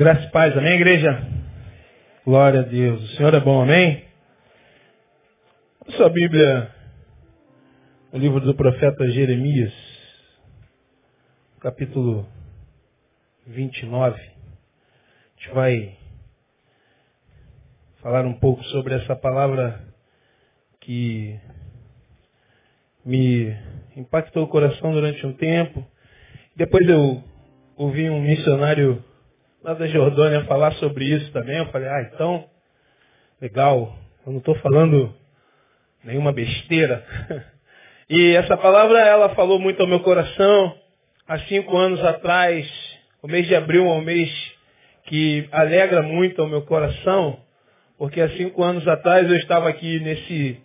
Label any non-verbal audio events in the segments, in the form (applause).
Graça e paz, amém, igreja? Glória a Deus. O Senhor é bom, amém? A sua Bíblia, o livro do profeta Jeremias, capítulo 29. A gente vai falar um pouco sobre essa palavra que me impactou o coração durante um tempo. Depois eu ouvi um missionário lá da Jordânia falar sobre isso também. Eu falei, ah, então, legal, eu não estou falando nenhuma besteira. (laughs) E essa palavra, ela falou muito ao meu coração. Há cinco anos atrás, o mês de abril é um mês que alegra muito ao meu coração, porque há cinco anos atrás eu estava aqui nesse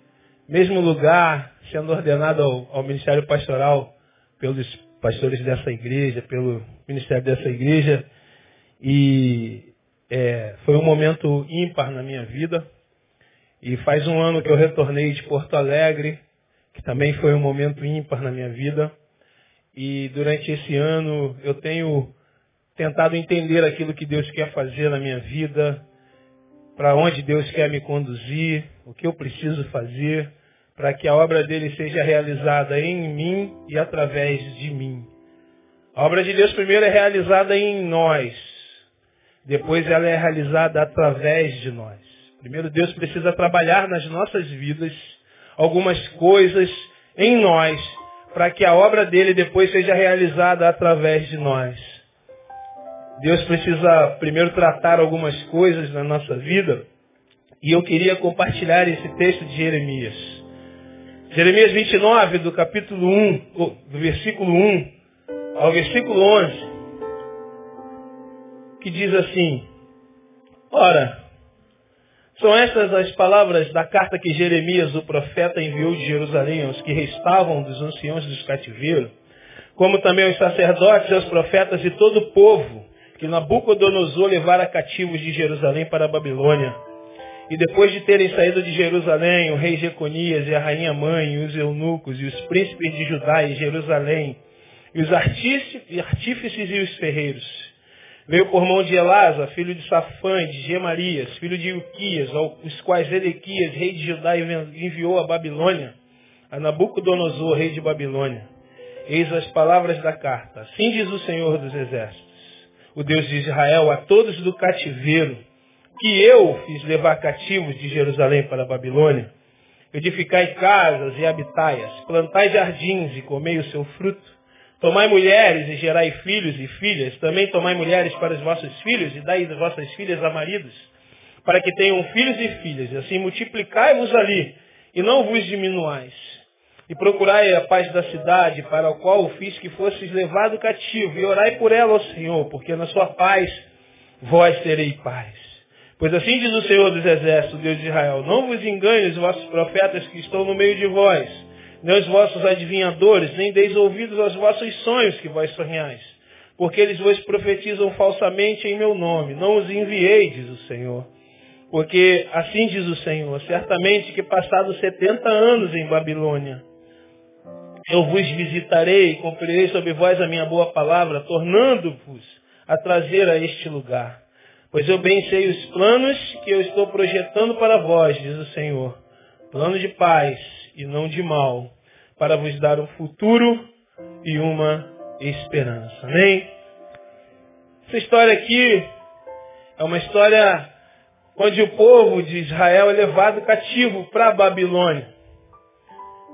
mesmo lugar, sendo ordenado ao, ao Ministério Pastoral pelos pastores dessa igreja, pelo Ministério dessa igreja. E é, foi um momento ímpar na minha vida. E faz um ano que eu retornei de Porto Alegre, que também foi um momento ímpar na minha vida. E durante esse ano eu tenho tentado entender aquilo que Deus quer fazer na minha vida, para onde Deus quer me conduzir, o que eu preciso fazer para que a obra dele seja realizada em mim e através de mim. A obra de Deus primeiro é realizada em nós, depois ela é realizada através de nós. Primeiro Deus precisa trabalhar nas nossas vidas algumas coisas em nós, para que a obra dele depois seja realizada através de nós. Deus precisa primeiro tratar algumas coisas na nossa vida, e eu queria compartilhar esse texto de Jeremias. Jeremias 29, do capítulo 1, do versículo 1 ao versículo 11, que diz assim, Ora, são estas as palavras da carta que Jeremias, o profeta, enviou de Jerusalém aos que restavam dos anciãos dos cativeiros, como também aos sacerdotes, aos profetas e todo o povo, que Nabucodonosor levara cativos de Jerusalém para a Babilônia. E depois de terem saído de Jerusalém, o rei Jeconias e a rainha mãe, e os eunucos, e os príncipes de Judá e Jerusalém, e os artífices e os ferreiros, veio por mão de Elasa, filho de Safã, de Gemarias, filho de Uquias, os quais Edequias, rei de Judá, enviou a Babilônia, a Nabucodonosor, rei de Babilônia. Eis as palavras da carta. Assim diz o Senhor dos Exércitos, o Deus de Israel, a todos do cativeiro, que eu fiz levar cativos de Jerusalém para a Babilônia, edificai casas e habitai-as, plantai jardins e comei o seu fruto, tomai mulheres e gerai filhos e filhas, também tomai mulheres para os vossos filhos e dai as vossas filhas a maridos, para que tenham filhos e filhas, e assim multiplicai-vos ali, e não vos diminuais. E procurai a paz da cidade, para a qual fiz que fosses levado cativo, e orai por ela, ó Senhor, porque na sua paz vós terei paz. Pois assim diz o Senhor dos Exércitos, Deus de Israel, não vos engane os vossos profetas que estão no meio de vós, nem os vossos adivinhadores, nem deis ouvidos aos vossos sonhos que vós sonhais, porque eles vos profetizam falsamente em meu nome. Não os enviei, diz o Senhor. Porque assim diz o Senhor, certamente que passados setenta anos em Babilônia, eu vos visitarei e cumprirei sobre vós a minha boa palavra, tornando-vos a trazer a este lugar. Pois eu bem sei os planos que eu estou projetando para vós, diz o Senhor. Plano de paz e não de mal, para vos dar um futuro e uma esperança. Amém? Essa história aqui é uma história onde o povo de Israel é levado cativo para a Babilônia.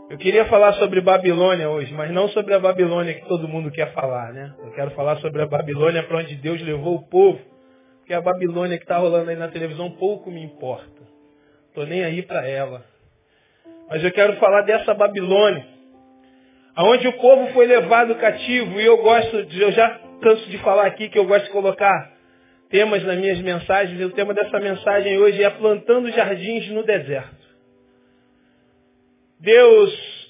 Eu queria falar sobre Babilônia hoje, mas não sobre a Babilônia que todo mundo quer falar, né? Eu quero falar sobre a Babilônia para onde Deus levou o povo que a Babilônia que está rolando aí na televisão pouco me importa. Estou nem aí para ela. Mas eu quero falar dessa Babilônia, aonde o povo foi levado cativo, e eu gosto, de, eu já canso de falar aqui que eu gosto de colocar temas nas minhas mensagens, e o tema dessa mensagem hoje é plantando jardins no deserto. Deus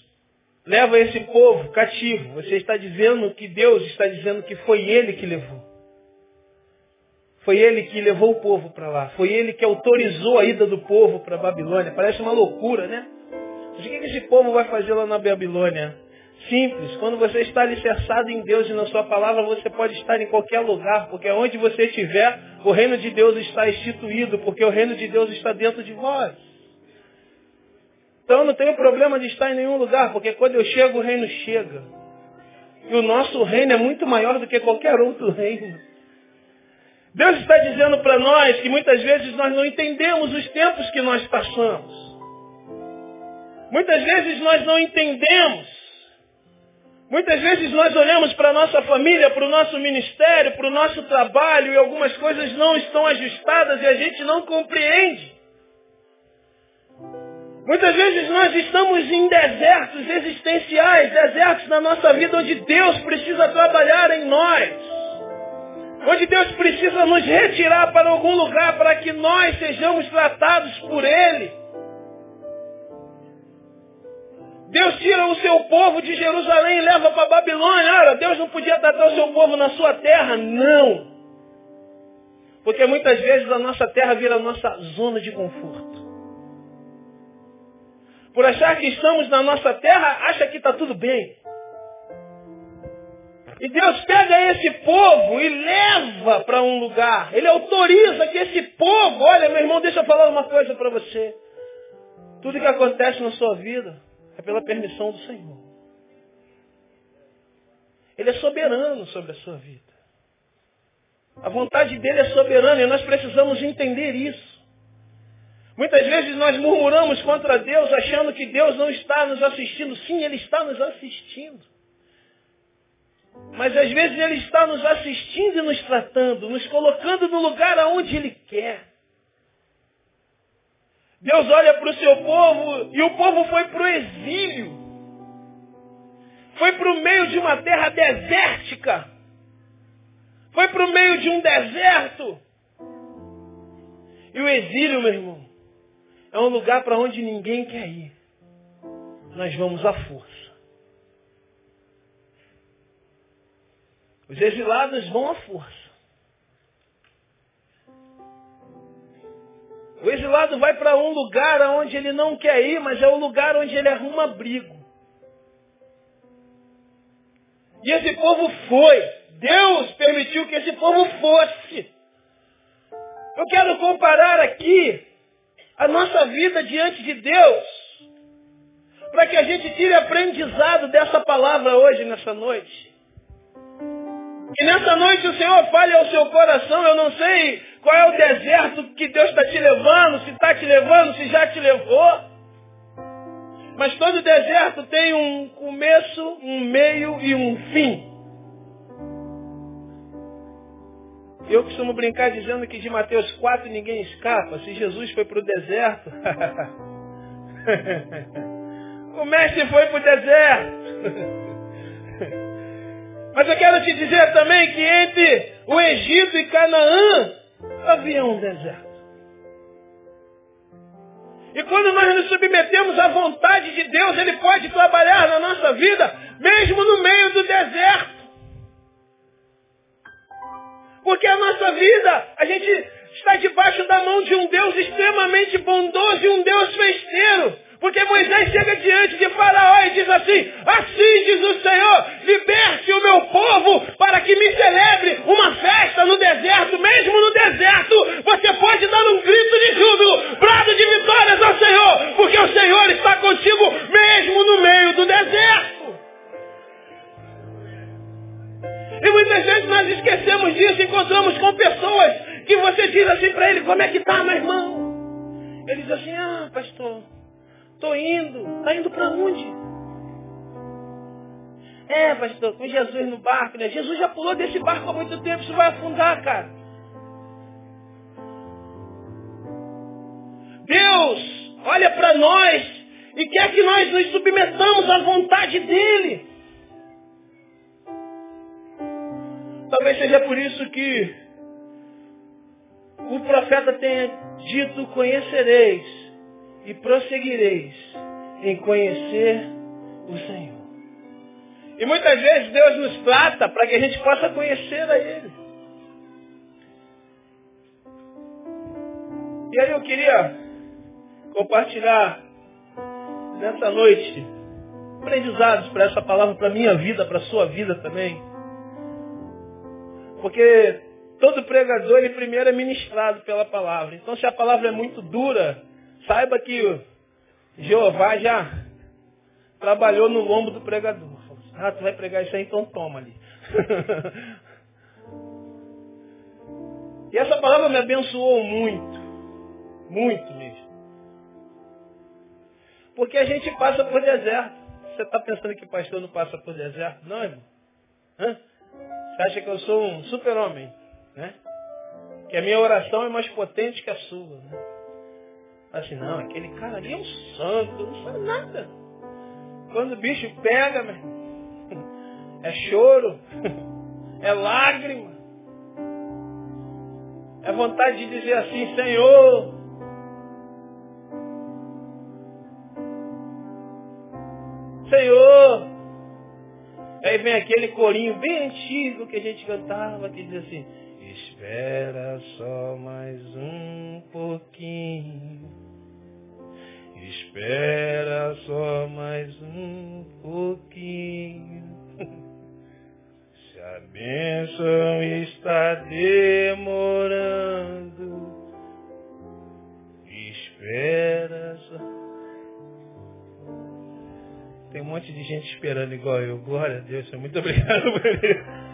leva esse povo cativo. Você está dizendo que Deus está dizendo que foi Ele que levou. Foi ele que levou o povo para lá. Foi ele que autorizou a ida do povo para a Babilônia. Parece uma loucura, né? O que esse povo vai fazer lá na Babilônia? Simples. Quando você está alicerçado em Deus e na sua palavra, você pode estar em qualquer lugar, porque onde você estiver, o reino de Deus está instituído, porque o reino de Deus está dentro de vós. Então eu não tenho problema de estar em nenhum lugar, porque quando eu chego, o reino chega. E o nosso reino é muito maior do que qualquer outro reino. Deus está dizendo para nós que muitas vezes nós não entendemos os tempos que nós passamos. Muitas vezes nós não entendemos Muitas vezes nós olhamos para a nossa família, para o nosso ministério, para o nosso trabalho e algumas coisas não estão ajustadas e a gente não compreende. Muitas vezes nós estamos em desertos existenciais, desertos na nossa vida onde Deus precisa trabalhar em nós. Onde Deus precisa nos retirar para algum lugar para que nós sejamos tratados por Ele. Deus tira o seu povo de Jerusalém e leva para Babilônia. Ora, Deus não podia tratar o seu povo na sua terra? Não. Porque muitas vezes a nossa terra vira a nossa zona de conforto. Por achar que estamos na nossa terra, acha que está tudo bem. E Deus pega esse povo e leva para um lugar. Ele autoriza que esse povo, olha meu irmão, deixa eu falar uma coisa para você. Tudo que acontece na sua vida, é pela permissão do Senhor. Ele é soberano sobre a sua vida. A vontade dele é soberana e nós precisamos entender isso. Muitas vezes nós murmuramos contra Deus achando que Deus não está nos assistindo. Sim, Ele está nos assistindo. Mas às vezes Ele está nos assistindo e nos tratando, nos colocando no lugar aonde Ele quer. Deus olha para o seu povo e o povo foi para o exílio. Foi para o meio de uma terra desértica. Foi para o meio de um deserto. E o exílio, meu irmão, é um lugar para onde ninguém quer ir. Nós vamos à força. Os exilados vão à força. O exilado vai para um lugar onde ele não quer ir, mas é o lugar onde ele arruma abrigo. E esse povo foi. Deus permitiu que esse povo fosse. Eu quero comparar aqui a nossa vida diante de Deus, para que a gente tire aprendizado dessa palavra hoje, nessa noite. E nessa noite o Senhor fale ao seu coração, eu não sei qual é o deserto que Deus está te levando, se está te levando, se já te levou. Mas todo deserto tem um começo, um meio e um fim. Eu costumo brincar dizendo que de Mateus 4 ninguém escapa. Se Jesus foi para o deserto, (laughs) o mestre foi para o deserto. (laughs) Mas eu quero te dizer também que entre o Egito e Canaã havia um deserto. E quando nós nos submetemos à vontade de Deus, Ele pode trabalhar na nossa vida, mesmo no meio do deserto. Porque a nossa vida, a gente está debaixo da mão de um Deus extremamente bondoso e um Deus festeiro. Porque Moisés chega diante de Faraó e diz assim, assim diz o Senhor, liberte o meu povo para que me celebre uma festa no deserto, mesmo no deserto, você pode dar um grito de júbilo, brado de vitórias ao Senhor, porque o Senhor está contigo mesmo no meio do deserto. E muitas vezes nós esquecemos disso, encontramos com pessoas que você diz assim para ele, como é que está, meu irmão? Ele diz assim, ah, pastor, Estou indo. Está indo para onde? É, pastor, com Jesus no barco, né? Jesus já pulou desse barco há muito tempo, isso vai afundar, cara. Deus olha para nós e quer que nós nos submetamos à vontade dEle. Talvez seja por isso que o profeta tenha dito, conhecereis e prosseguireis em conhecer o Senhor. E muitas vezes Deus nos trata para que a gente possa conhecer a Ele. E aí eu queria compartilhar nessa noite aprendizados para essa palavra, para a minha vida, para a sua vida também. Porque todo pregador, ele primeiro é ministrado pela palavra. Então, se a palavra é muito dura, saiba que Jeová já trabalhou no lombo do pregador. Ah, tu vai pregar isso aí, então toma ali. (laughs) e essa palavra me abençoou muito. Muito mesmo. Porque a gente passa por deserto. Você está pensando que pastor não passa por deserto? Não, irmão. Hã? Você acha que eu sou um super-homem? Né? Que a minha oração é mais potente que a sua. Né? Assim, não, aquele cara ali é um santo, não faz nada. Quando o bicho pega, (laughs) é choro, (laughs) é lágrima. É vontade de dizer assim, Senhor, Senhor. Aí vem aquele corinho bem antigo que a gente cantava, que diz assim, espera só mais um pouquinho. Espera só mais um pouquinho. (laughs) Se a bênção está demorando, espera só. Tem um monte de gente esperando igual eu. Glória a Deus, muito obrigado por isso.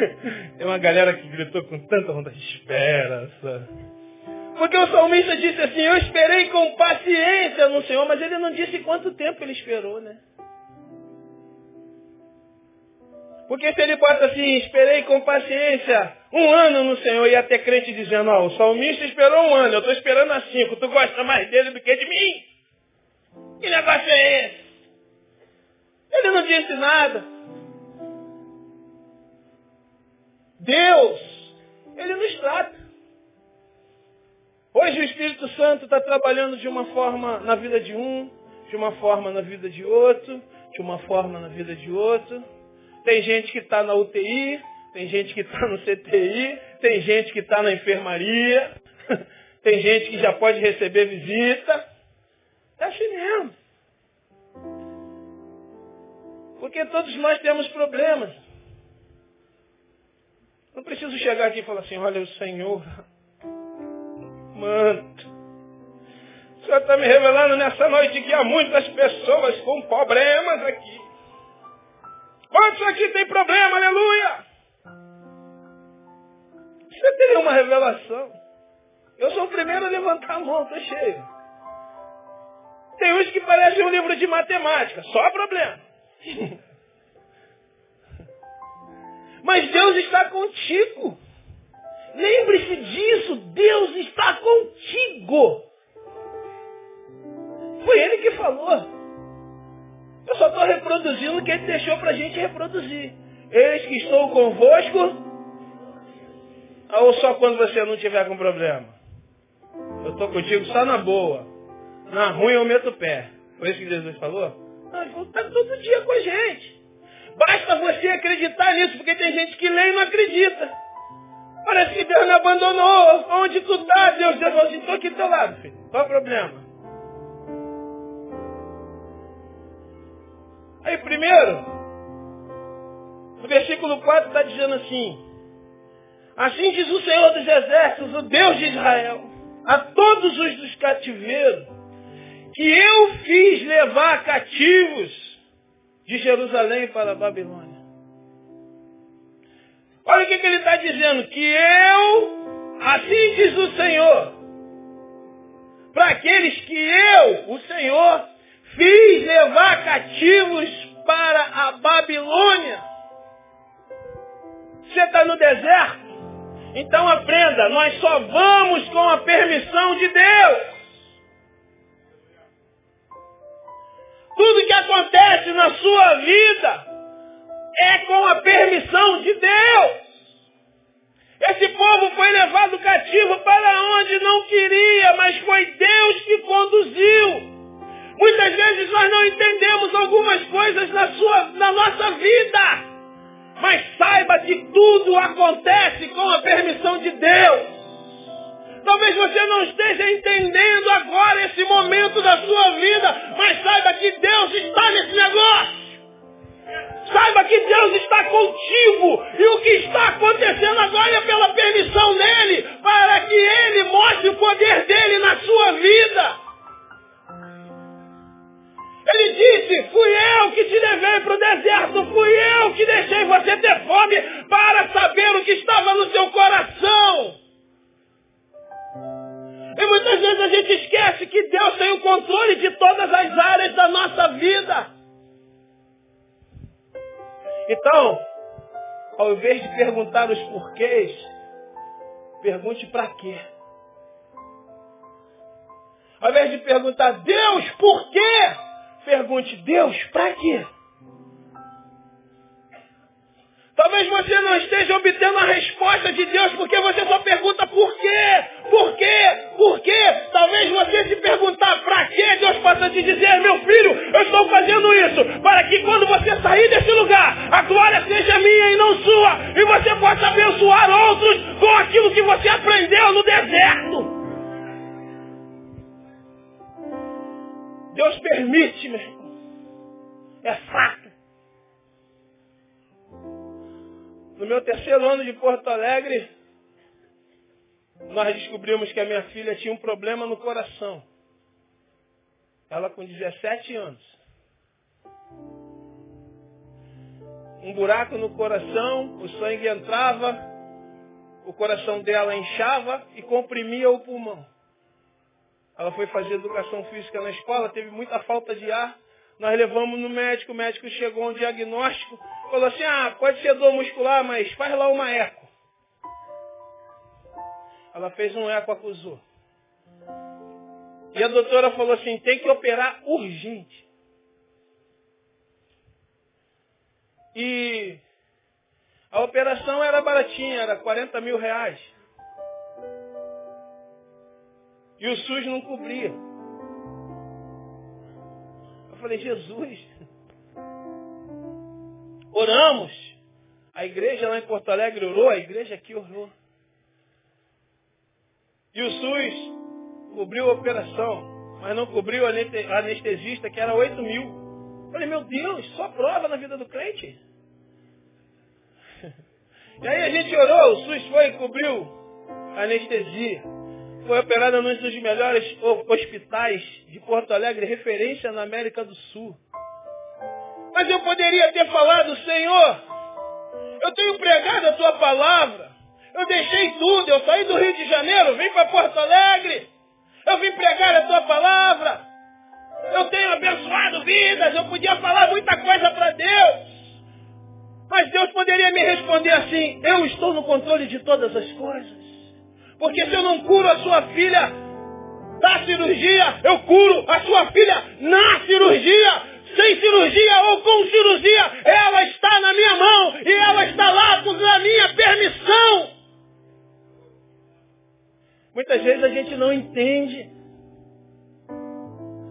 (laughs) Tem uma galera que gritou com tanta vontade. Espera. Porque o salmista disse assim, eu esperei com paciência no Senhor, mas ele não disse quanto tempo ele esperou, né? Porque se ele bota assim, esperei com paciência um ano no Senhor, e até crente dizendo, ó, o salmista esperou um ano, eu estou esperando há cinco, tu gosta mais dele do que de mim? Que negócio é esse? Ele não disse nada. Deus, Ele nos trata. Hoje o Espírito Santo está trabalhando de uma forma na vida de um, de uma forma na vida de outro, de uma forma na vida de outro. Tem gente que está na UTI, tem gente que está no CTI, tem gente que está na enfermaria, (laughs) tem gente que já pode receber visita. É assim mesmo. Porque todos nós temos problemas. Não preciso chegar aqui e falar assim, olha o Senhor, mano, o Senhor está me revelando nessa noite que há muitas pessoas com problemas aqui. Quantos aqui tem problema, aleluia? Você teria uma revelação. Eu sou o primeiro a levantar a mão, estou cheio. Tem uns que parecem um livro de matemática, só problema. (laughs) Mas Deus está contigo. Lembre-se disso, Deus está contigo. Foi Ele que falou. Eu só estou reproduzindo o que Ele deixou para a gente reproduzir. Eis que estou convosco. Ou só quando você não tiver com problema? Eu estou contigo só na boa. Na ruim eu meto o pé. Foi isso que Jesus falou? Não, ele falou, está todo dia com a gente. Basta você acreditar nisso, porque tem gente que lê e não acredita. Parece que Deus me abandonou. Onde tu está, Deus? Deus falou assim, estou aqui do teu lado, filho. Qual é o problema? Aí primeiro, no versículo 4 está dizendo assim, Assim diz o Senhor dos Exércitos, o Deus de Israel, a todos os dos cativeiros, que eu fiz levar cativos de Jerusalém para a Babilônia. Olha o que, que ele está dizendo, que eu, assim diz o Senhor, para aqueles que eu, o Senhor, fiz levar cativos para a Babilônia. Você está no deserto? Então aprenda, nós só vamos com a permissão de Deus. Tudo que acontece na sua vida é com a permissão de Deus. Esse povo foi levado cativo para onde não queria, mas foi Deus que conduziu. Muitas vezes nós não entendemos algumas coisas na, sua, na nossa vida. Mas saiba que tudo acontece com a permissão de Deus. Talvez você não esteja entendendo agora esse momento da sua vida, mas saiba que Deus está nesse negócio. Saiba que Deus está contigo. E o que está acontecendo agora é pela permissão dele, para que ele mostre o poder dele na sua vida. Ele disse, fui eu que te levei para o deserto, fui eu que deixei você ter fome para saber o que estava no seu coração. E muitas vezes a gente esquece que Deus tem o controle de todas as áreas da nossa vida. Então, ao invés de perguntar os porquês, pergunte para quê. Ao invés de perguntar, Deus, por quê? Pergunte, Deus, para quê? Talvez você não esteja obtendo a resposta de Deus porque você só pergunta por quê, por quê, por quê. Talvez você se perguntar para quê, Deus possa te dizer, meu filho, eu estou fazendo isso para que quando você sair desse lugar, a glória seja minha e não sua, e você possa abençoar outros com aquilo que você aprendeu no deserto. Deus permite, meu irmão. É fato. No meu terceiro ano de Porto Alegre, nós descobrimos que a minha filha tinha um problema no coração. Ela com 17 anos. Um buraco no coração, o sangue entrava, o coração dela inchava e comprimia o pulmão. Ela foi fazer educação física na escola, teve muita falta de ar. Nós levamos no médico, o médico chegou a um diagnóstico, falou assim, ah, pode ser dor muscular, mas faz lá uma eco. Ela fez um eco, acusou. E a doutora falou assim, tem que operar urgente. E a operação era baratinha, era 40 mil reais. E o SUS não cobria falei, Jesus, oramos. A igreja lá em Porto Alegre orou, a igreja aqui orou. E o SUS cobriu a operação, mas não cobriu a anestesista, que era 8 mil. falei, meu Deus, só prova na vida do crente. (laughs) E aí a gente orou, o SUS foi e cobriu a anestesia foi operada num dos melhores hospitais de Porto Alegre, referência na América do Sul. Mas eu poderia ter falado, Senhor, eu tenho pregado a tua palavra, eu deixei tudo, eu saí do Rio de Janeiro, vim para Porto Alegre, eu vim pregar a tua palavra, eu tenho abençoado vidas, eu podia falar muita coisa para Deus. Mas Deus poderia me responder assim, eu estou no controle de todas as coisas. Porque se eu não curo a sua filha da cirurgia, eu curo a sua filha na cirurgia. Sem cirurgia ou com cirurgia, ela está na minha mão e ela está lá com a minha permissão. Muitas vezes a gente não entende.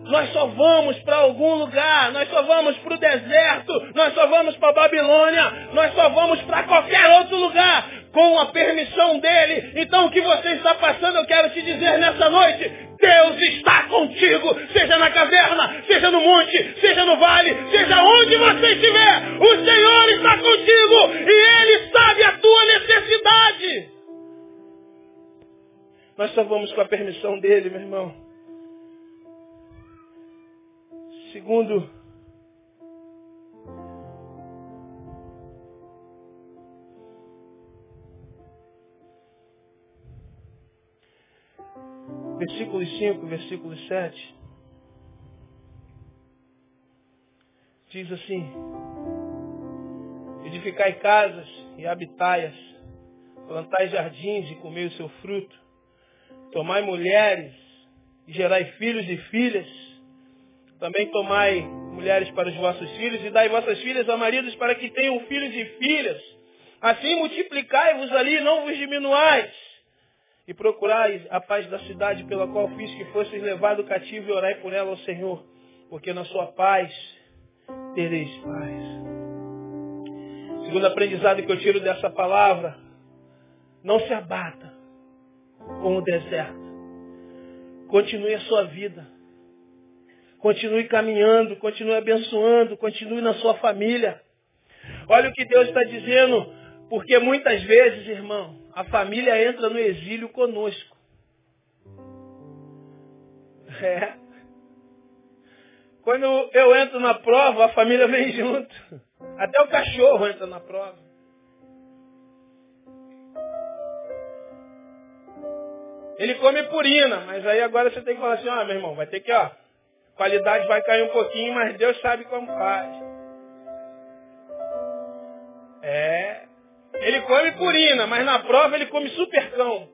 Nós só vamos para algum lugar, nós só vamos para o deserto, nós só vamos para Babilônia, nós só vamos para qualquer outro lugar com a permissão dele. Então o que você está passando, eu quero te dizer nessa noite, Deus está contigo, seja na caverna, seja no monte, seja no vale, seja onde você estiver, o Senhor está contigo e Ele sabe a tua necessidade. Nós só vamos com a permissão dele, meu irmão. Segundo versículo 5, versículo 7, diz assim, edificai casas e habitai-as, plantai jardins e comei o seu fruto, tomai mulheres e gerai filhos e filhas, também tomai mulheres para os vossos filhos e dai vossas filhas a maridos para que tenham filhos e filhas. Assim multiplicai-vos ali e não vos diminuais e procurai a paz da cidade pela qual fiz que fosseis levado cativo e orai por ela ao Senhor, porque na sua paz tereis paz. Segundo aprendizado que eu tiro dessa palavra, não se abata com o deserto. Continue a sua vida. Continue caminhando, continue abençoando, continue na sua família. Olha o que Deus está dizendo, porque muitas vezes, irmão, a família entra no exílio conosco. É. Quando eu entro na prova, a família vem junto. Até o cachorro entra na prova. Ele come purina, mas aí agora você tem que falar assim, ó, ah, meu irmão, vai ter que, ó, qualidade vai cair um pouquinho, mas Deus sabe como faz. É. Ele come purina, mas na prova ele come supercão.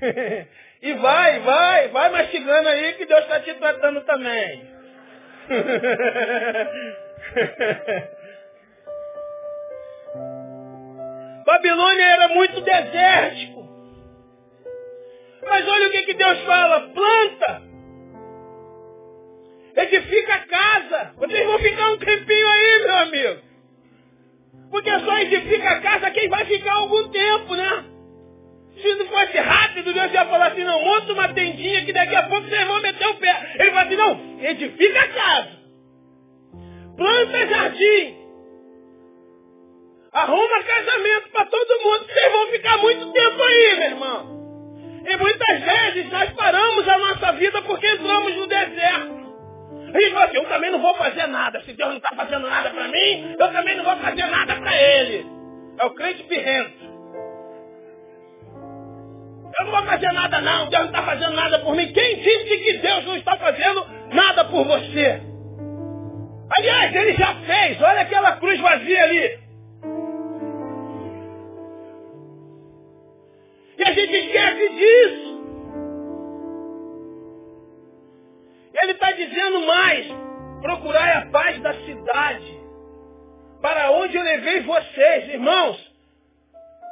(laughs) e vai, vai, vai mastigando aí que Deus está te tratando também. (laughs) Babilônia era muito desértico. Mas olha o que, que Deus fala, planta. Edifica a casa. Vocês vão ficar um tempinho aí, meu amigo. Porque só edifica a casa quem vai ficar algum tempo, né? Se não fosse rápido, Deus ia falar assim, não, monta uma tendinha que daqui a pouco vocês vão meter o pé. Ele fala assim, não, edifica a casa. Planta jardim. Arruma casamento para todo mundo. Vocês vão ficar muito tempo aí, meu irmão. E muitas vezes nós paramos a nossa vida porque entramos no deserto. Gente fala assim, eu também não vou fazer nada. Se Deus não está fazendo nada para mim, eu também não vou fazer nada para Ele. É o crente birrento. Eu não vou fazer nada não, Deus não está fazendo nada por mim. Quem disse que Deus não está fazendo nada por você? Aliás, ele já fez, olha aquela cruz vazia ali. E a gente esquece disso. Dizendo mais, procurai a paz da cidade, para onde eu levei vocês, irmãos.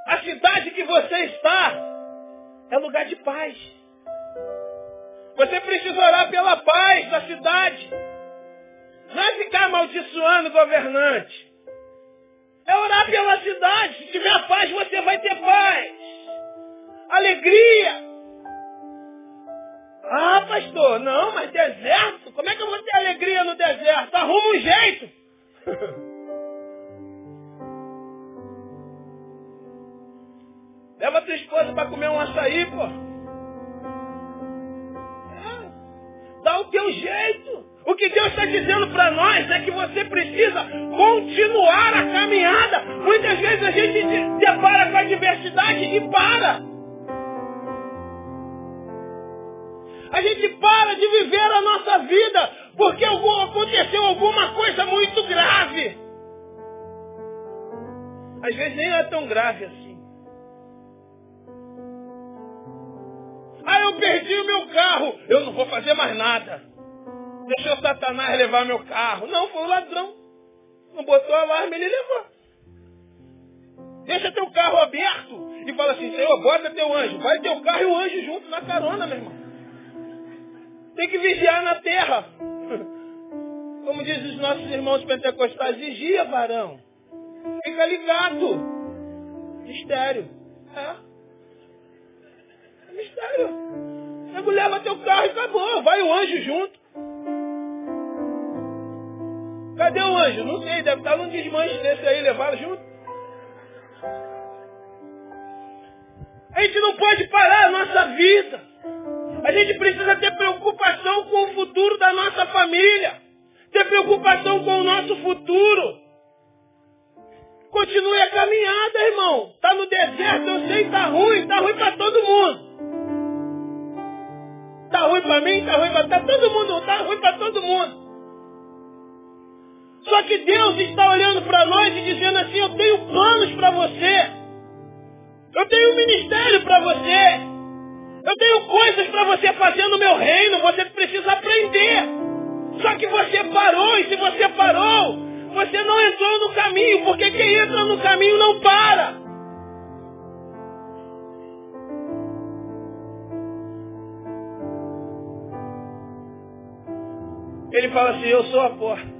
A cidade que você está é lugar de paz. Você precisa orar pela paz da cidade. Não é ficar amaldiçoando o governante. É orar pela cidade. Se tiver paz, você vai ter paz. Alegria. Ah, pastor, não, mas deserto? Como é que eu vou ter alegria no deserto? Arruma um jeito. (laughs) Leva tua esposa para comer um açaí, pô. É. Dá o teu jeito. O que Deus está dizendo para nós é que você precisa continuar a caminhada. Muitas vezes a gente se depara com a adversidade e para. A gente para de viver a nossa vida porque aconteceu alguma coisa muito grave. Às vezes nem é tão grave assim. Ah, eu perdi o meu carro. Eu não vou fazer mais nada. Deixou Satanás levar meu carro. Não, foi o ladrão. Não botou alarme, ele levou. Deixa teu carro aberto e fala assim, Senhor, bota teu anjo. Vai teu carro e o anjo junto na carona, meu irmão. Tem que vigiar na terra. Como dizem os nossos irmãos pentecostais, vigia, varão. Fica ligado. Mistério. É. é mistério. Nego leva teu carro e acabou. Vai o anjo junto. Cadê o anjo? Não sei, deve estar num desmanche desse aí, levaram junto. A gente não pode parar a nossa vida. A gente precisa ter preocupação com o futuro da nossa família. Ter preocupação com o nosso futuro. Continue a caminhada, irmão. Está no deserto, eu sei, está ruim. Está ruim para todo mundo. Está ruim para mim, está ruim para tá todo mundo. Está ruim para todo mundo. Só que Deus está olhando para nós e dizendo assim, eu tenho planos para você. Eu tenho um ministério para você. Eu tenho coisas para você fazer no meu reino. Você precisa aprender. Só que você parou, e se você parou, você não entrou no caminho, porque quem entra no caminho não para. Ele fala assim, eu sou a porta.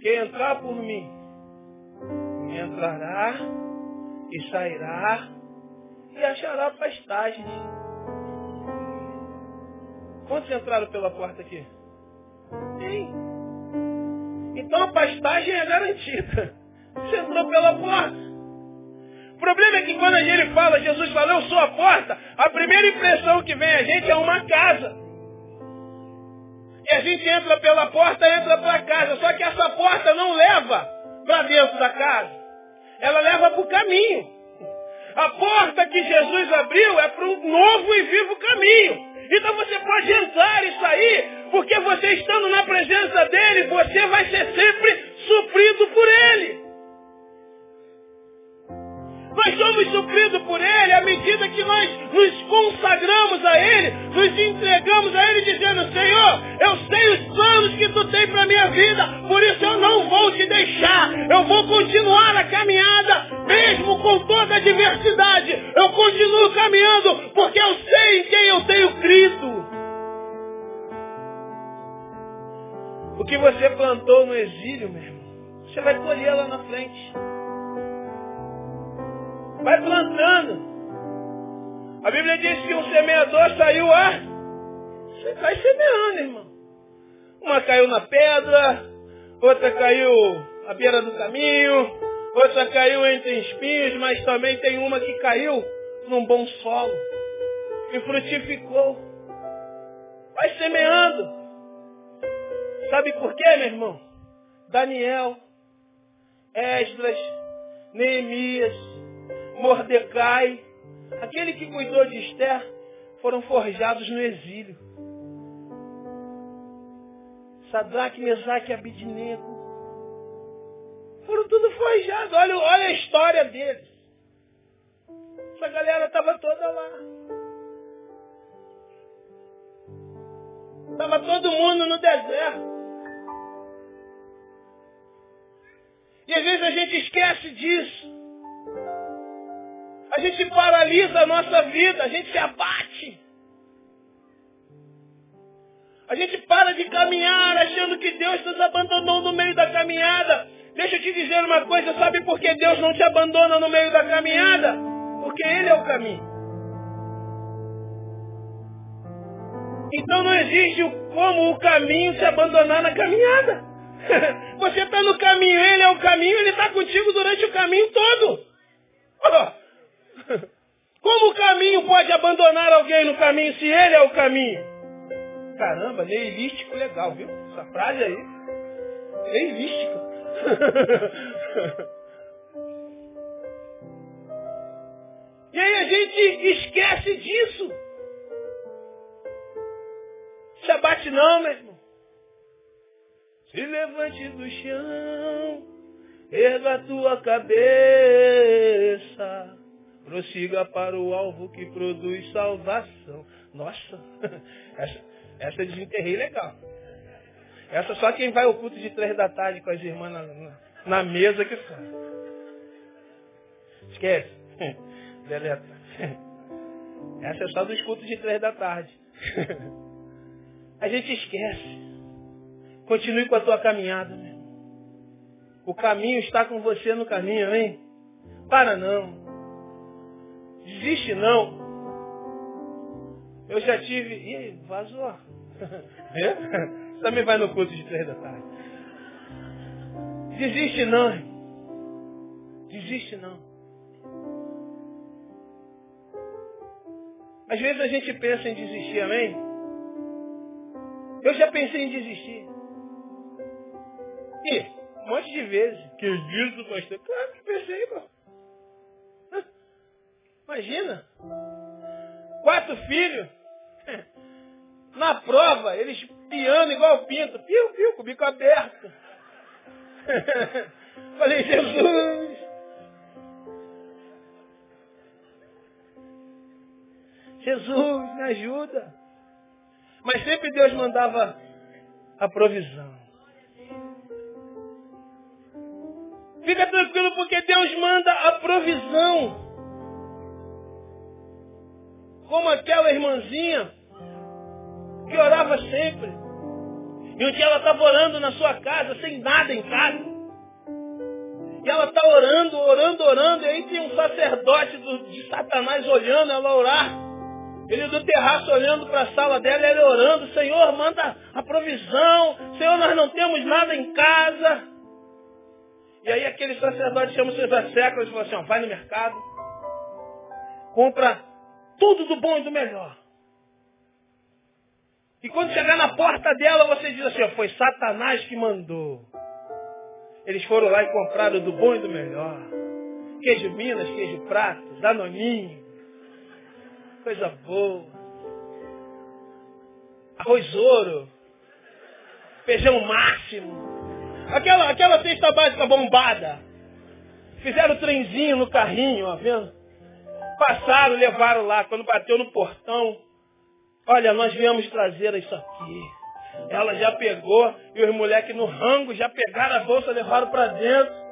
Quem entrar por mim, entrará e sairá e achará pastagens. Quantos entraram pela porta aqui? Tem. Então a pastagem é garantida. Você entrou pela porta. O problema é que quando a gente fala, Jesus fala, eu sou a porta, a primeira impressão que vem a gente é uma casa. E a gente entra pela porta, entra para casa. Só que essa porta não leva para dentro da casa. Ela leva para o caminho. A porta que Jesus abriu é para um novo e vivo caminho. Então você pode entrar e sair, porque você estando na presença dele, você vai ser sempre suprido por ele. Nós somos supridos por Ele à medida que nós nos consagramos a Ele, nos entregamos a Ele dizendo, Senhor, eu sei os planos que Tu tem para a minha vida, por isso eu não vou te deixar. Eu vou continuar a caminhada, mesmo com toda a diversidade. Eu continuo caminhando, porque eu sei em quem eu tenho crido. O que você plantou no exílio, meu irmão, você vai colher lá na frente. Vai plantando. A Bíblia diz que um semeador saiu a. Você vai semeando, irmão. Uma caiu na pedra, outra caiu à beira do caminho, outra caiu entre espinhos, mas também tem uma que caiu num bom solo e frutificou. Vai semeando. Sabe por quê, meu irmão? Daniel, Esdras, Neemias, Mordecai, aquele que cuidou de Esther, foram forjados no exílio. Sadraque, Mesaque e Abidnego. Foram tudo forjados. Olha, olha a história deles. Essa galera estava toda lá. Estava todo mundo no deserto. E às vezes a gente esquece disso. A gente paralisa a nossa vida, a gente se abate. A gente para de caminhar achando que Deus nos abandonou no meio da caminhada. Deixa eu te dizer uma coisa, sabe por que Deus não te abandona no meio da caminhada? Porque Ele é o caminho. Então não existe como o caminho se abandonar na caminhada. (laughs) Você está no caminho, Ele é o caminho, Ele está contigo durante o caminho todo. Oh, (laughs) como o caminho pode abandonar alguém no caminho se ele é o caminho? Caramba, neilístico legal, viu? Essa frase aí. Neilístico. (laughs) e aí a gente esquece disso. Se abate não, meu irmão. Se levante do chão, erga a tua cabeça prossiga para o alvo que produz salvação. Nossa, (laughs) essa, essa eu desenterrei legal. Essa só quem vai ao culto de três da tarde com as irmãs na, na, na mesa que sabe. Esquece. (laughs) Deleta. (laughs) Essa é só dos cultos de três da tarde. A gente esquece. Continue com a tua caminhada. Né? O caminho está com você no caminho, hein? Para não. Desiste não. Eu já tive. Ih, vazou. (laughs) É? Também vai no culto de três da tarde. Desiste não. Desiste não. Às vezes a gente pensa em desistir, amém? Eu já pensei em desistir. E um monte de vezes. Que isso, pastor? Claro que pensei, irmão. Imagina. Quatro filhos. (laughs) Na prova, eles piando igual pinto. Piu, piu, com o bico aberto. (laughs) Falei, Jesus. Jesus, me ajuda. Mas sempre Deus mandava a provisão. Fica tranquilo porque Deus manda a provisão como aquela irmãzinha que orava sempre. E um dia ela estava orando na sua casa, sem nada em casa. E ela está orando, orando, orando, e aí tem um sacerdote do, de Satanás olhando ela orar. Ele do terraço olhando para a sala dela, ele orando, Senhor, manda a provisão, Senhor, nós não temos nada em casa. E aí aquele sacerdote chama os seus asseclas e fala assim, ó, vai no mercado, compra tudo do bom e do melhor. E quando chegar na porta dela, você diz assim, foi Satanás que mandou. Eles foram lá e compraram do bom e do melhor. Queijo Minas, queijo Prato, Danoninho. Coisa boa. Arroz ouro. Feijão máximo. Aquela, aquela cesta básica bombada. Fizeram trenzinho no carrinho, ó, vendo? Passaram, levaram lá. Quando bateu no portão, olha, nós viemos trazer isso aqui. Ela já pegou e os moleques no rango já pegaram a bolsa, levaram para dentro.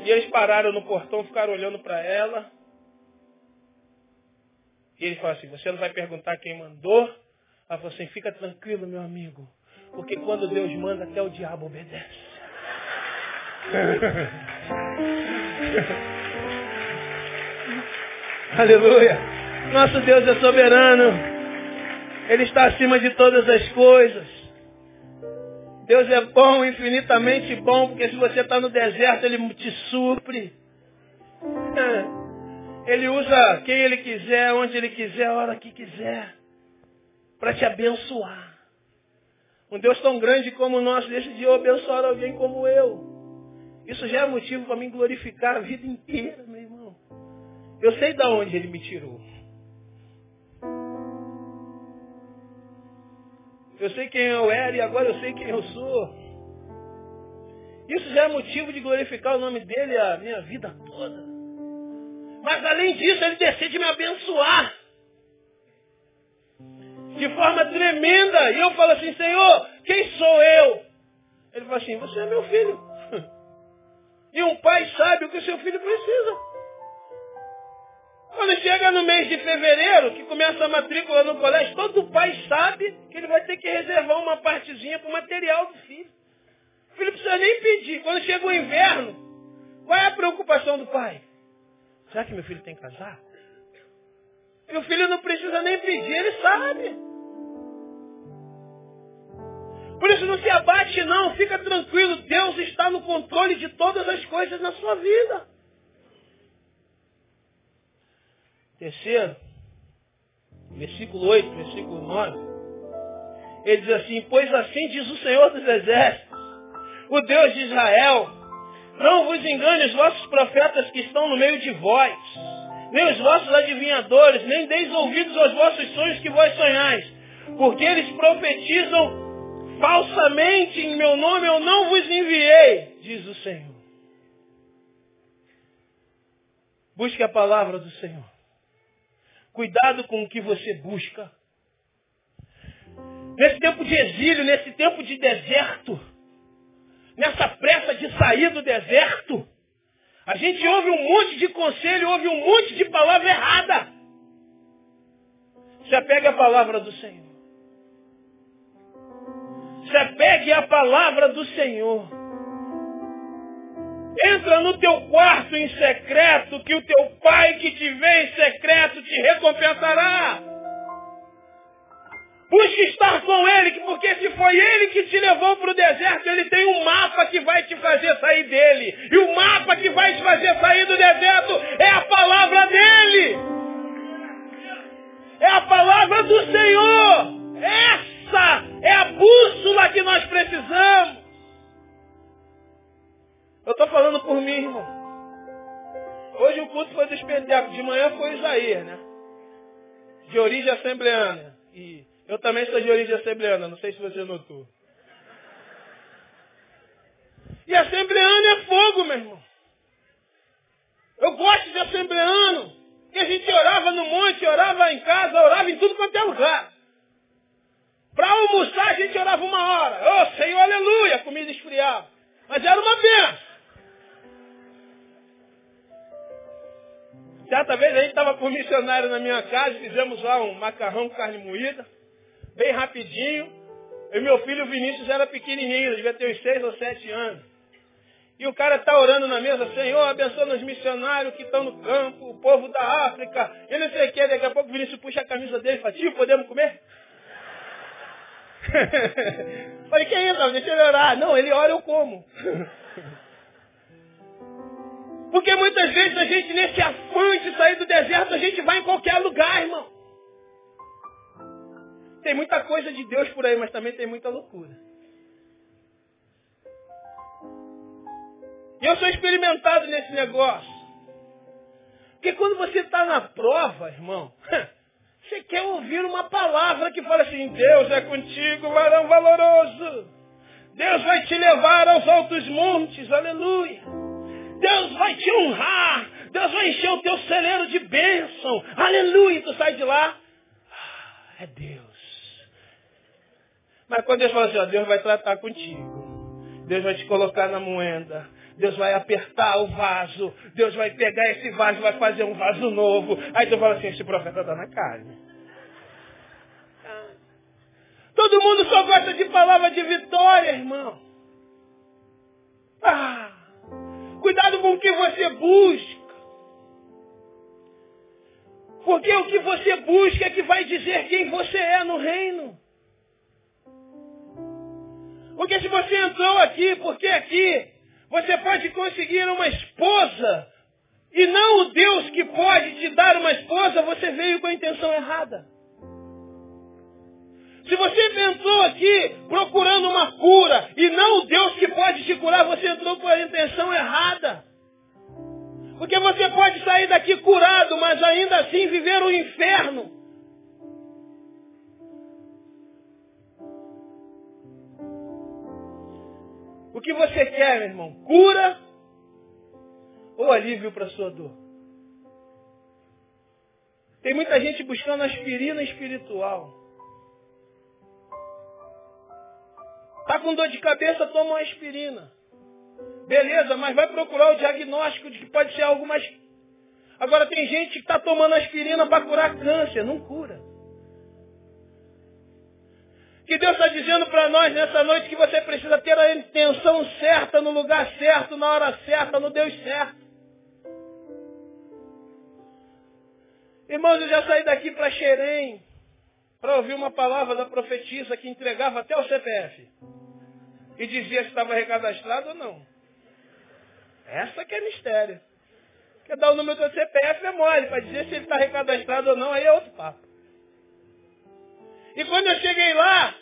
E eles pararam no portão, ficaram olhando para ela. E ele falou assim, você não vai perguntar quem mandou? Ela falou assim, fica tranquilo, meu amigo. Porque quando Deus manda, até o diabo obedece. (laughs) Aleluia. Nosso Deus é soberano. Ele está acima de todas as coisas. Deus é bom, infinitamente bom, porque se você está no deserto, Ele te supre. É. Ele usa quem Ele quiser, onde Ele quiser, a hora que quiser, para te abençoar. Um Deus tão grande como o nosso decidiu abençoar alguém como eu. Isso já é motivo para mim glorificar a vida inteira, meu irmão. Eu sei de onde Ele me tirou. Eu sei quem eu era e agora eu sei quem eu sou. Isso já é motivo de glorificar o nome dele a minha vida toda. Mas além disso, ele decide me abençoar. De forma tremenda. E eu falo assim, Senhor, quem sou eu? Ele fala assim, você é meu filho. (laughs) E um pai sabe o que o seu filho precisa. Quando chega no mês de fevereiro, que começa a matrícula no colégio, todo pai sabe que ele vai ter que reservar uma partezinha para o material do filho. O filho precisa nem pedir. Quando chega o inverno, qual é a preocupação do pai? Será que meu filho tem que casar? O filho não precisa nem pedir, ele sabe. Por isso não se abate não, fica tranquilo, Deus está no controle de todas as coisas na sua vida. Terceiro, versículo 8, versículo 9. Ele diz assim, pois assim diz o Senhor dos Exércitos, o Deus de Israel, não vos engane os vossos profetas que estão no meio de vós, nem os vossos adivinhadores, nem deis ouvidos aos vossos sonhos que vós sonhais, porque eles profetizam falsamente em meu nome, eu não vos enviei, diz o Senhor. Busque a palavra do Senhor. Cuidado com o que você busca. Nesse tempo de exílio, nesse tempo de deserto, nessa pressa de sair do deserto, a gente ouve um monte de conselho, ouve um monte de palavra errada. Se apegue à palavra do Senhor. Se apegue à palavra do Senhor. Entra no teu quarto em secreto, que o teu pai que te vê em secreto recompensará. Busque estar com Ele, porque se foi Ele que te levou para o deserto, Ele tem um mapa que vai te fazer sair dele. E o mapa que vai te fazer sair do deserto é a palavra dele. É a palavra do Senhor. Essa é a bússola que nós precisamos. Eu estou falando por mim, irmão. Hoje o culto foi dos. De manhã foi Isaías, né? De origem assembleana. E eu também sou de origem assembleana. Não sei se você notou. E assembleano é fogo, meu irmão. Eu gosto de assembleano. Que a gente orava no monte, orava em casa, orava em tudo quanto é lugar. Para almoçar a gente orava uma hora. Ô oh, Senhor, aleluia, a comida esfriava. Mas era uma benção. Certa vez a gente estava com missionário na minha casa, fizemos lá um macarrão com carne moída, bem rapidinho. E meu filho Vinícius era pequenininho, devia ter uns seis ou sete anos. E o cara está orando na mesa, Senhor, abençoa os missionários que estão no campo, o povo da África, eu não sei o que, daqui a pouco o Vinícius puxa a camisa dele e fala, tio, podemos comer? (laughs) Falei, que é isso? Deixa ele orar. Não, ele ora, eu como. (laughs) Porque muitas vezes a gente, nesse afã de sair do deserto, a gente vai em qualquer lugar, irmão. Tem muita coisa de Deus por aí, mas também tem muita loucura. E eu sou experimentado nesse negócio. Porque quando você está na prova, irmão, (laughs) você quer ouvir uma palavra que fala assim, Deus é contigo, varão valoroso. Deus vai te levar aos altos montes, aleluia. Deus vai te honrar. Deus vai encher o teu celeiro de bênção. Aleluia. Tu sai de lá. Ah, é Deus. Mas quando Deus fala assim, ó, Deus vai tratar contigo. Deus vai te colocar na moenda. Deus vai apertar o vaso. Deus vai pegar esse vaso vai fazer um vaso novo. Aí tu fala assim, esse profeta está na carne. Todo mundo só gosta de palavra de vitória, irmão. Ah, cuidado com o que você busca. Porque o que você busca é que vai dizer quem você é no reino. Porque se você entrou aqui, porque aqui você pode conseguir uma esposa e não o Deus que pode te dar uma esposa, você veio com a intenção errada. Se você entrou aqui procurando uma cura e não o Deus que pode te curar, você entrou com a intenção errada. Porque você pode sair daqui curado, mas ainda assim viver o inferno. O que você quer, meu irmão? Cura ou alívio para sua dor? Tem muita gente buscando aspirina espiritual. Está com dor de cabeça, toma uma aspirina. Beleza, mas vai procurar o diagnóstico de que pode ser algo mais. Agora tem gente que está tomando aspirina para curar câncer, não cura. Que Deus está dizendo para nós nessa noite que você precisa ter a intenção certa, no lugar certo, na hora certa, no Deus certo. Irmãos, eu já saí daqui para Xerém para ouvir uma palavra da profetisa que entregava até o CPF. E dizia se estava recadastrado ou não. Essa que é mistério. Quer dar o número do CPF é mole, para dizer se ele está recadastrado ou não, aí é outro papo. E quando eu cheguei lá,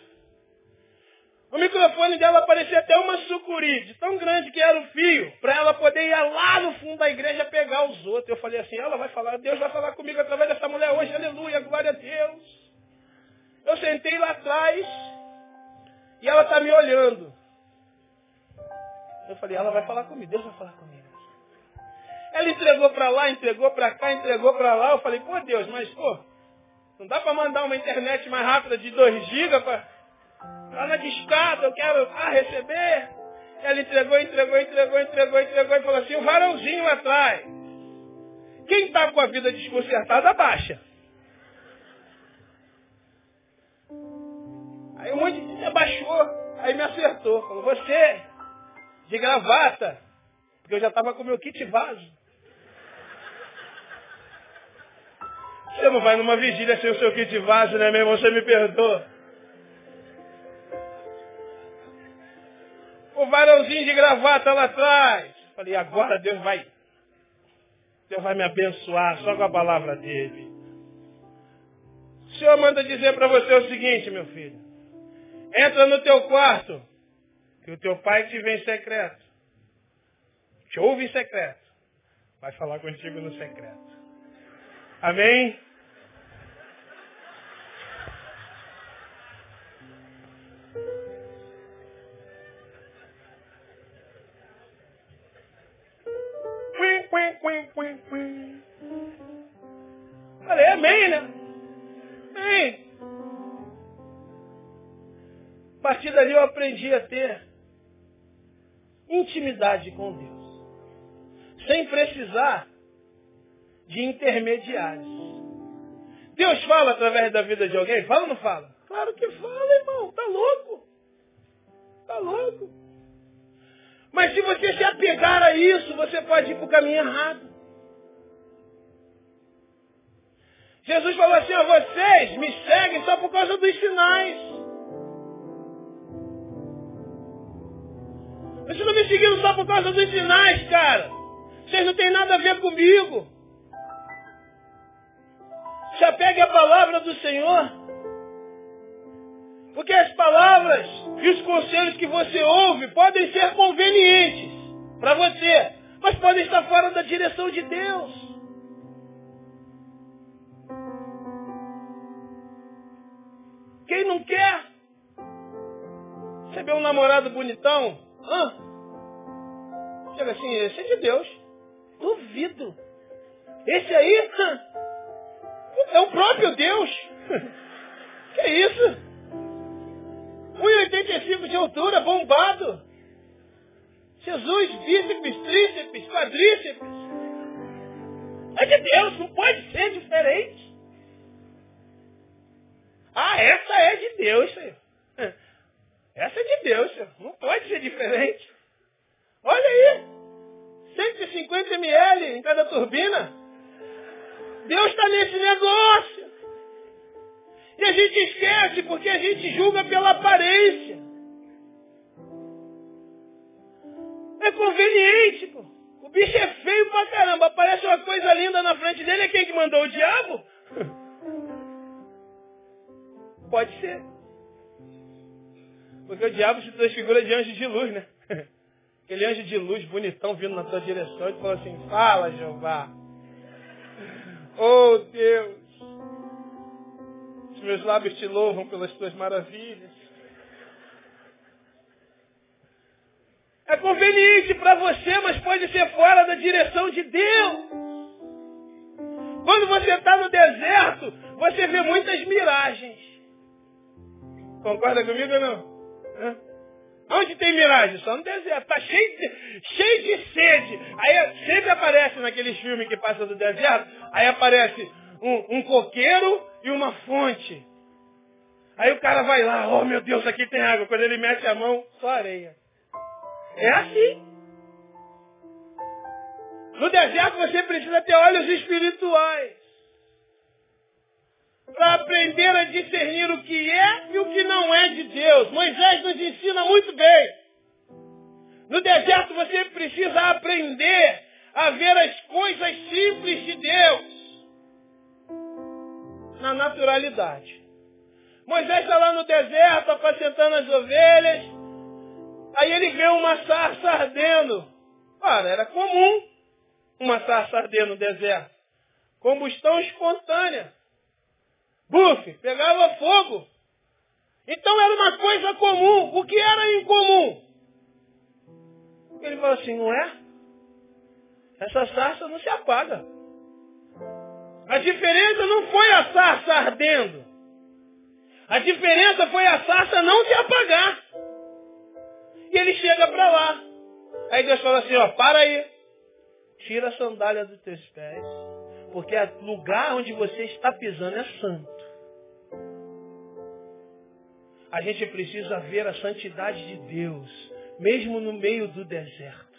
o microfone dela parecia até uma sucuri, de tão grande que era o fio, para ela poder ir lá no fundo da igreja pegar os outros. Eu falei assim, ela vai falar, Deus vai falar comigo através dessa mulher hoje, aleluia, glória a Deus. Eu sentei lá atrás e ela está me olhando. Eu falei, ela vai falar comigo, Deus vai falar comigo. Ela entregou para lá, entregou para cá, entregou para lá. Eu falei, pô Deus, mas pô, não dá para mandar uma internet mais rápida de 2 GB para lá na discada, eu quero ah, receber. Ela entregou, entregou, entregou, entregou, entregou e falou assim, o varãozinho atrás. Quem está com a vida desconcertada, abaixa. Aí um monte de gente abaixou, aí me acertou. Falou, você, de gravata, porque eu já estava com meu kit vaso. Você não vai numa vigília sem o seu kit vaso, né, meu irmão? Você me perdoa. O varãozinho de gravata lá atrás. Falei, agora Deus vai. Deus vai me abençoar só com a palavra dele. O Senhor manda dizer para você o seguinte, meu filho. Entra no teu quarto, que o teu pai te vê em secreto. Te ouve em secreto. Vai falar contigo no secreto. Amém? Falei, amém, né? Amém. A partir dali eu aprendi a ter intimidade com Deus. Sem precisar de intermediários. Deus fala através da vida de alguém? Fala ou não fala? Claro que fala, irmão. Tá louco. Tá louco. Mas se você se apegar a isso, você pode ir para o caminho errado. Jesus falou assim, a vocês me seguem só por causa dos sinais. Vocês não me seguiram só por causa dos sinais, cara. Vocês não têm nada a ver comigo. Se apegue à palavra do Senhor. Porque as palavras e os conselhos que você ouve podem ser convenientes para você, mas podem estar fora da direção de Deus. Quem não quer? Vê um namorado bonitão? Hã? Chega assim, esse é de Deus. Duvido. Esse aí é o próprio Deus. (laughs) Que isso? 1,85 de altura, bombado. Jesus, bíceps, tríceps, quadríceps. É de Deus, não pode ser diferente. Ah, essa é de Deus, Senhor. Essa é de Deus, Senhor. Pode ser diferente. Olha aí. 150 ml em cada turbina. Deus está nesse negócio. E a gente esquece porque a gente julga pela aparência. É conveniente, pô. O bicho é feio pra caramba. Aparece uma coisa linda na frente dele. É quem que mandou o diabo? (laughs) Pode ser. Porque o diabo se transfigura de anjo de luz, né? (laughs) Aquele anjo de luz bonitão vindo na tua direção e falou assim, fala Jeová. Oh Deus, os meus lábios te louvam pelas tuas maravilhas. É conveniente para você, mas pode ser fora da direção de Deus. Quando você está no deserto, você vê muitas miragens. Concorda comigo ou não? Onde tem miragem? Só no deserto. Está cheio de, cheio de sede. Aí sempre aparece naqueles filmes que passa do deserto, aí aparece um, um coqueiro e uma fonte. Aí o cara vai lá, oh meu Deus, aqui tem água. Quando ele mete a mão, só areia. É assim. No deserto você precisa ter olhos espirituais para aprender a discernir o que é e o que não é de Deus. Moisés nos ensina muito bem. No deserto você precisa aprender a ver as coisas simples de Deus na naturalidade. Moisés está lá no deserto apacentando as ovelhas. Aí ele vê uma sarça ardendo. Ora, era comum uma sarça ardendo no deserto. Combustão espontânea. Buf, pegava fogo. Então era uma coisa comum. O que era incomum? Ele falou assim, não é? Essa sarça não se apaga. A diferença não foi a sarça ardendo. A diferença foi a sarça não se apagar. E ele chega para lá. Aí Deus fala assim, ó, para aí. Tira a sandália dos teus pés. Porque o lugar onde você está pisando é santo. A gente precisa ver a santidade de Deus, mesmo no meio do deserto.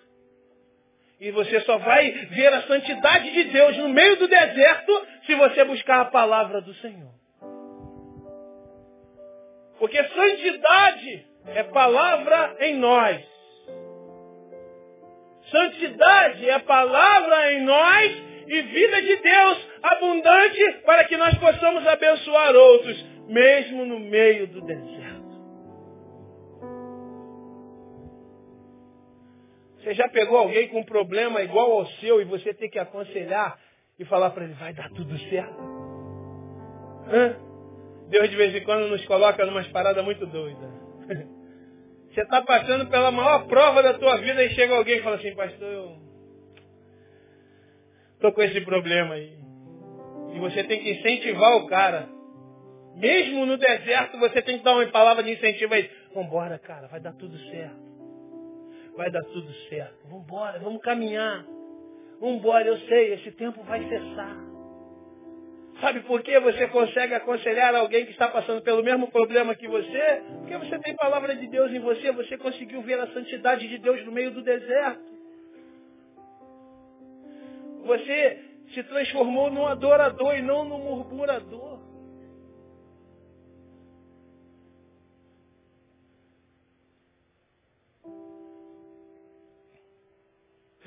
E você só vai ver a santidade de Deus no meio do deserto se você buscar a palavra do Senhor. Porque santidade é palavra em nós. Santidade é palavra em nós e vida de Deus abundante para que nós possamos abençoar outros, mesmo no meio do deserto. Você já pegou alguém com um problema igual ao seu e você tem que aconselhar e falar para ele, vai dar tudo certo? Hã? Deus de vez em quando nos coloca numas paradas muito doidas. (laughs) Você está passando pela maior prova da tua vida e chega alguém e fala assim, pastor, eu estou com esse problema aí. E você tem que incentivar o cara. Mesmo no deserto, você tem que dar uma palavra de incentivo aí. Vambora, cara, vai dar tudo certo vai dar tudo certo. Vamos embora, vamos caminhar. Vamos embora, eu sei, esse tempo vai cessar. Sabe por que você consegue aconselhar alguém que está passando pelo mesmo problema que você? Porque você tem palavra de Deus em você, você conseguiu ver a santidade de Deus no meio do deserto. Você se transformou num adorador e não num murmurador.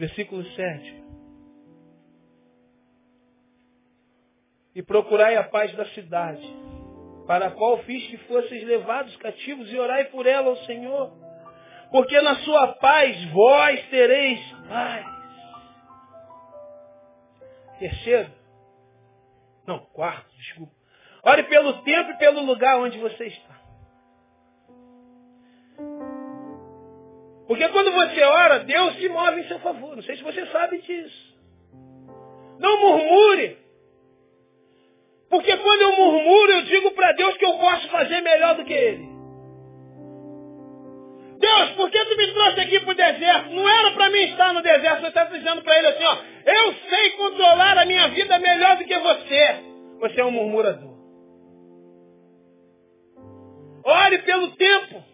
Versículo 7. E procurai a paz da cidade, para a qual fiz que fosseis levados cativos, e orai por ela ao Senhor. Porque na sua paz vós tereis paz. Terceiro. Não, quarto, desculpa. Ore pelo tempo e pelo lugar onde você está. Porque quando você ora, Deus se move em seu favor. Não sei se você sabe disso. Não murmure. Porque quando eu murmuro, eu digo para Deus que eu posso fazer melhor do que Ele. Deus, por que tu me trouxe aqui para o deserto? Não era para mim estar no deserto. Você está dizendo para ele assim, ó, eu sei controlar a minha vida melhor do que você. Você é um murmurador. Ore pelo tempo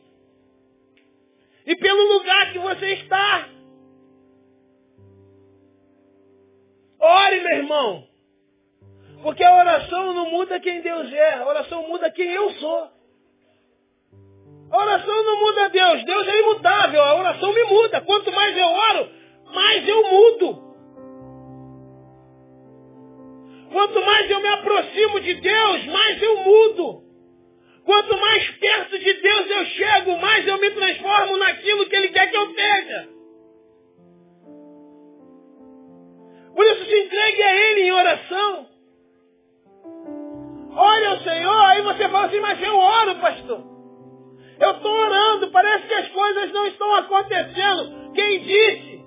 pelo lugar que você está. Ore, meu irmão. Porque a oração não muda quem Deus é, a oração muda quem eu sou. A oração não muda Deus, Deus é imutável, a oração me muda. Quanto mais eu oro, mais eu mudo. Quanto mais eu me aproximo de Deus, mais eu mudo. Quanto mais perto de Deus eu chego, mais eu me transformo naquilo que Ele quer que eu seja. Por isso se entregue a Ele em oração. Olha o Senhor, aí você fala assim, mas eu oro, pastor. Eu estou orando, parece que as coisas não estão acontecendo. Quem disse?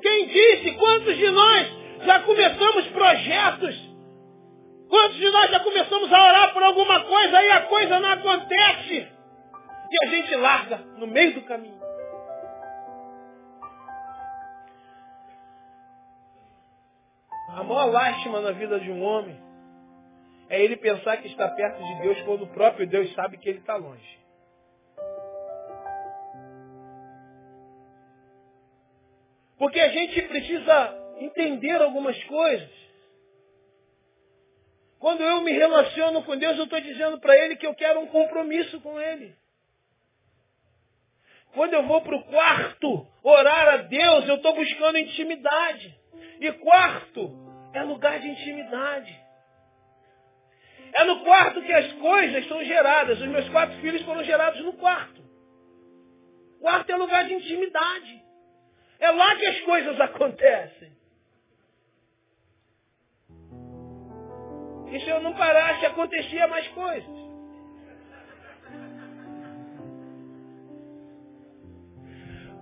Quem disse? Quantos de nós já começamos projetos Quantos de nós já começamos a orar por alguma coisa e a coisa não acontece? E a gente larga no meio do caminho. A maior lástima na vida de um homem é ele pensar que está perto de Deus quando o próprio Deus sabe que ele está longe. Porque a gente precisa entender algumas coisas. Quando eu me relaciono com Deus, eu estou dizendo para Ele que eu quero um compromisso com Ele. Quando eu vou para o quarto orar a Deus, eu estou buscando intimidade. E quarto é lugar de intimidade. É no quarto que as coisas são geradas. Os meus quatro filhos foram gerados no quarto. Quarto é lugar de intimidade. É lá que as coisas (laughs) acontecem. E se eu não parasse, acontecia mais coisas.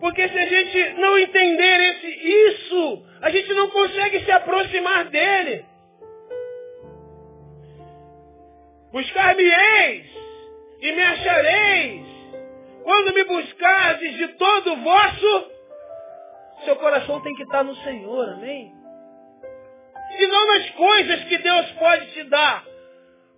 Porque se a gente não entender esse, isso, a gente não consegue se aproximar dele. Buscar-me-eis e me achareis. Quando me buscardes de todo o vosso, seu coração tem que estar no Senhor, amém? E não nas coisas que Deus pode te dar.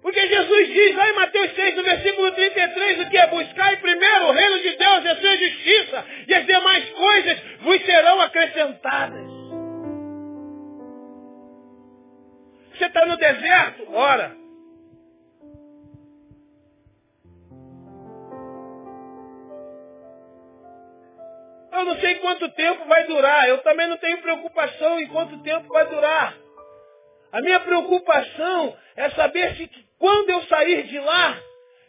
Porque Jesus diz lá em Mateus 6, no versículo 33, o que é buscar primeiro o reino de Deus e a sua justiça, e as demais coisas vos serão acrescentadas. Você está no deserto? Ora. Eu não sei quanto tempo vai durar. Eu também não tenho preocupação em quanto tempo vai durar. A minha preocupação é saber se quando eu sair de lá,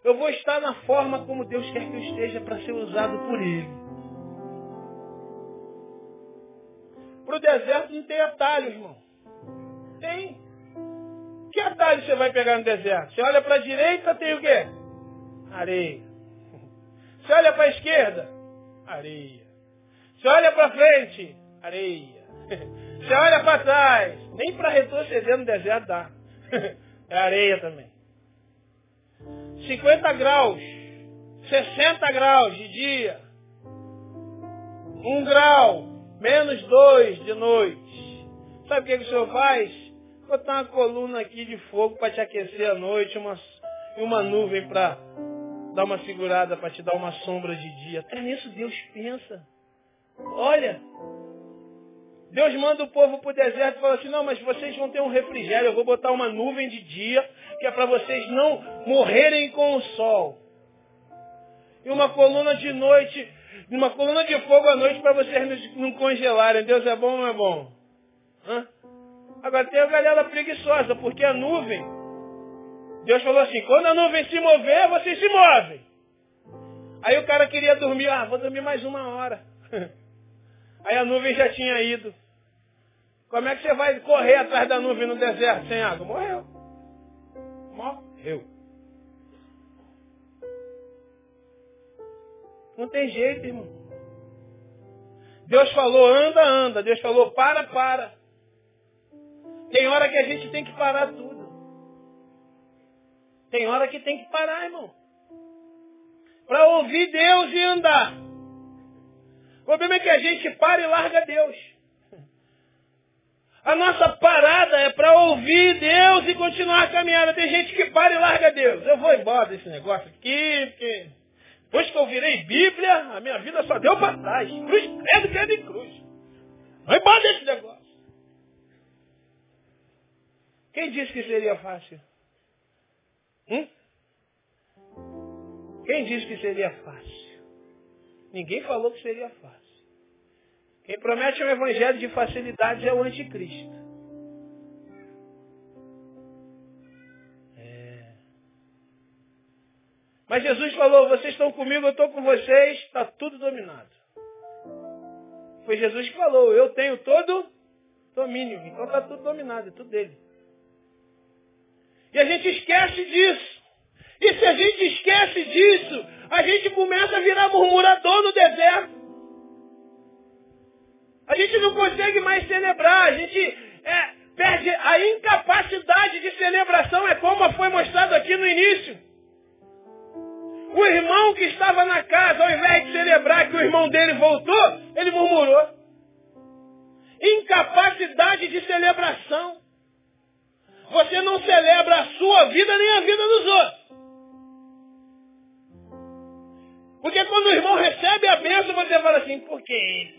eu vou estar na forma como Deus quer que eu esteja para ser usado por Ele. Para o deserto não tem atalho, irmão. Tem. Que atalho você vai pegar no deserto? Você olha para a direita, tem o quê? Areia. Você olha para a esquerda? Areia. Você olha para frente? Areia. (laughs) Você olha para trás? Nem para retroceder no deserto dá. (laughs) É areia também. 50 graus, 60 graus de dia, 1 grau, menos 2 de noite. Sabe o que, que o senhor faz? botar uma coluna aqui de fogo para te aquecer à noite, uma, e uma nuvem para dar uma segurada, para te dar uma sombra de dia. Até nisso Deus pensa. Olha, Deus manda o povo para o deserto e fala assim, não, mas vocês vão ter um refrigério, eu vou botar uma nuvem de dia, que é para vocês não morrerem com o sol. E uma coluna de noite, uma coluna de fogo à noite para vocês não congelarem. Deus é bom ou não é bom? Hã? Agora tem a galera preguiçosa, porque a nuvem, Deus falou assim, quando a nuvem se mover, vocês se movem. Aí o cara queria dormir, ah, vou dormir mais uma hora. (laughs) Aí a nuvem já tinha ido. Como é que você vai correr atrás da nuvem no deserto sem água? Morreu. Morreu. Não tem jeito, irmão. Deus falou, anda, anda. Deus falou, para, para. Tem hora que a gente tem que parar tudo. Tem hora que tem que parar, irmão. Para ouvir Deus e andar. Problema é que a gente para e larga Deus. A nossa parada é para ouvir Deus e continuar a caminhada. Tem gente que para e larga Deus. Eu vou embora desse negócio aqui, porque depois que eu virei Bíblia, a minha vida só deu para trás. Cruz, credo, credo e cruz. Vou embora desse negócio. Quem disse que seria fácil? Hum? Quem disse que seria fácil? Ninguém falou que seria fácil. Quem promete um evangelho de facilidade é o anticristo. É. Mas Jesus falou, vocês estão comigo, eu estou com vocês, está tudo dominado. Foi Jesus que falou, eu tenho todo domínio, então está tudo dominado, é tudo dele. E a gente esquece disso. E se a gente esquece disso, a gente começa a virar murmurador no deserto. A gente não consegue mais celebrar, a gente é, perde a incapacidade de celebração, é como foi mostrado aqui no início. O irmão que estava na casa, ao invés de celebrar que o irmão dele voltou, ele murmurou. Incapacidade de celebração. Você não celebra a sua vida nem a vida dos outros. Porque quando o irmão recebe a bênção, você fala assim, por que ele?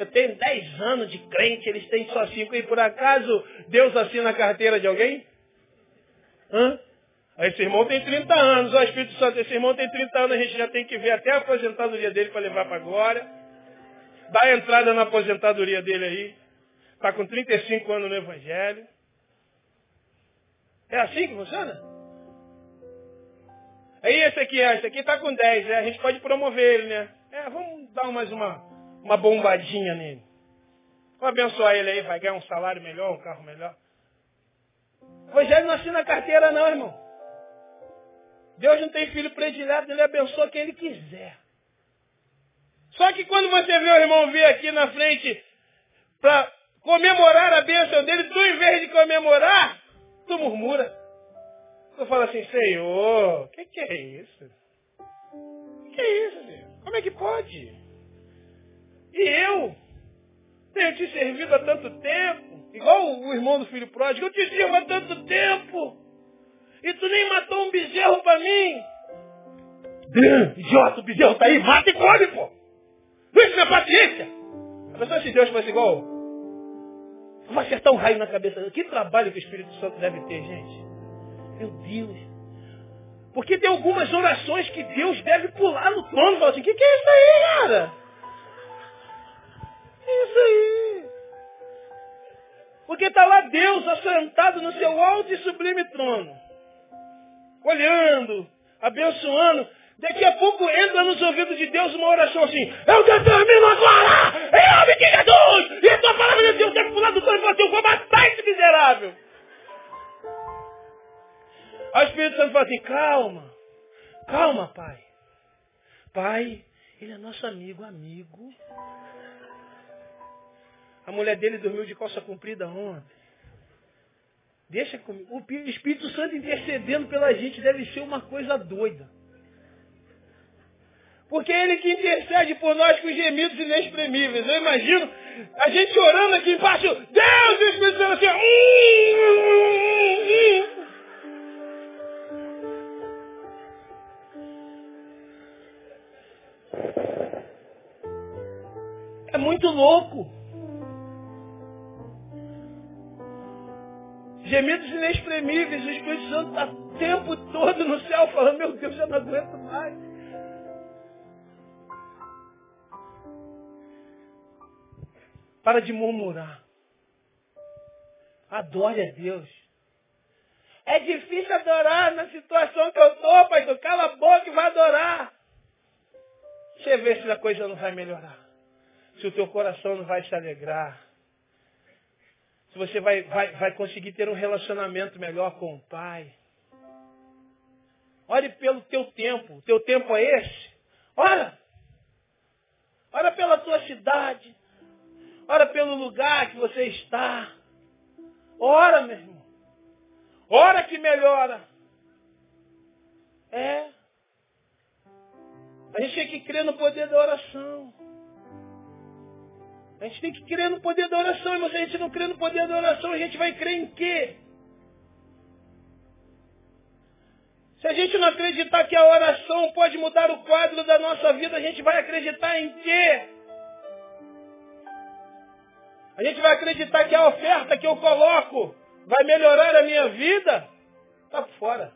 Eu tenho 10 anos de crente, eles têm só 5. E por acaso Deus assina a carteira de alguém? Hã? Esse irmão tem 30 anos, o Espírito Santo, esse irmão tem 30 anos, a gente já tem que ver até a aposentadoria dele para levar para a glória. Dá entrada na aposentadoria dele aí. Está com 35 anos no Evangelho. É assim que funciona? Aí esse aqui, esse aqui está com 10, né? a gente pode promover ele, né? É, vamos dar mais uma, uma bombadinha nele. Vamos abençoar ele aí, vai ganhar um salário melhor, um carro melhor. O não assina carteira não, irmão. Deus não tem filho predileto, ele abençoa quem ele quiser. Só que quando você vê o irmão vir aqui na frente para comemorar a bênção dele, tu em vez de comemorar, tu murmura. Tu fala assim, Senhor, o que, que, é isso? O que é isso, Deus? Como é que pode? E eu tenho te servido há tanto tempo, igual o irmão do filho pródigo, eu te sirvo há tanto tempo, e tu nem matou um bezerro para mim. Idiota, o bezerro tá aí, mata e come, pô. Não é minha paciência. A pessoa se Deus fosse igual, vou acertar um raio na cabeça. Que trabalho que o Espírito Santo deve ter, gente. Meu Deus. Porque tem algumas orações que Deus deve pular no trono e falar assim, o que, que é isso aí, cara? É isso aí. Porque está lá Deus assentado no seu alto e sublime trono. Olhando, abençoando. Daqui a pouco entra nos ouvidos de Deus uma oração assim, eu determino agora, em nome de Jesus, e a tua palavra de Deus deve pular do trono e falar assim, eu vou matar esse miserável. Aí o Espírito Santo fala assim, calma, calma, pai. Pai, ele é nosso amigo, amigo. A mulher dele dormiu de calça comprida ontem. Deixa comigo. O Espírito Santo intercedendo pela gente deve ser uma coisa doida. Porque é Ele que intercede por nós com gemidos inexprimíveis. Eu imagino a gente orando aqui embaixo, Deus, e o Espírito Santo assim, muito louco. Gemidos inexprimíveis, o Espírito Santo está o tempo todo no céu falando, meu Deus, eu não aguento mais. Para de murmurar. Adore a Deus. É difícil adorar na situação que eu estou, pastor. Cala a boca e vai adorar. Você vê se a coisa não vai melhorar. Se o teu coração não vai se alegrar. Se você vai, vai, vai conseguir ter um relacionamento melhor com o Pai. Ore pelo teu tempo. O teu tempo é esse. Ora. Ora pela tua cidade. Ora pelo lugar que você está. Ora, meu irmão. Ora que melhora. É. A gente tem que crer no poder da oração. A gente tem que crer no poder da oração. Mas se a gente não crer no poder da oração, a gente vai crer em quê? Se a gente não acreditar que a oração pode mudar o quadro da nossa vida, a gente vai acreditar em quê? A gente vai acreditar que a oferta que eu coloco vai melhorar a minha vida? Está fora.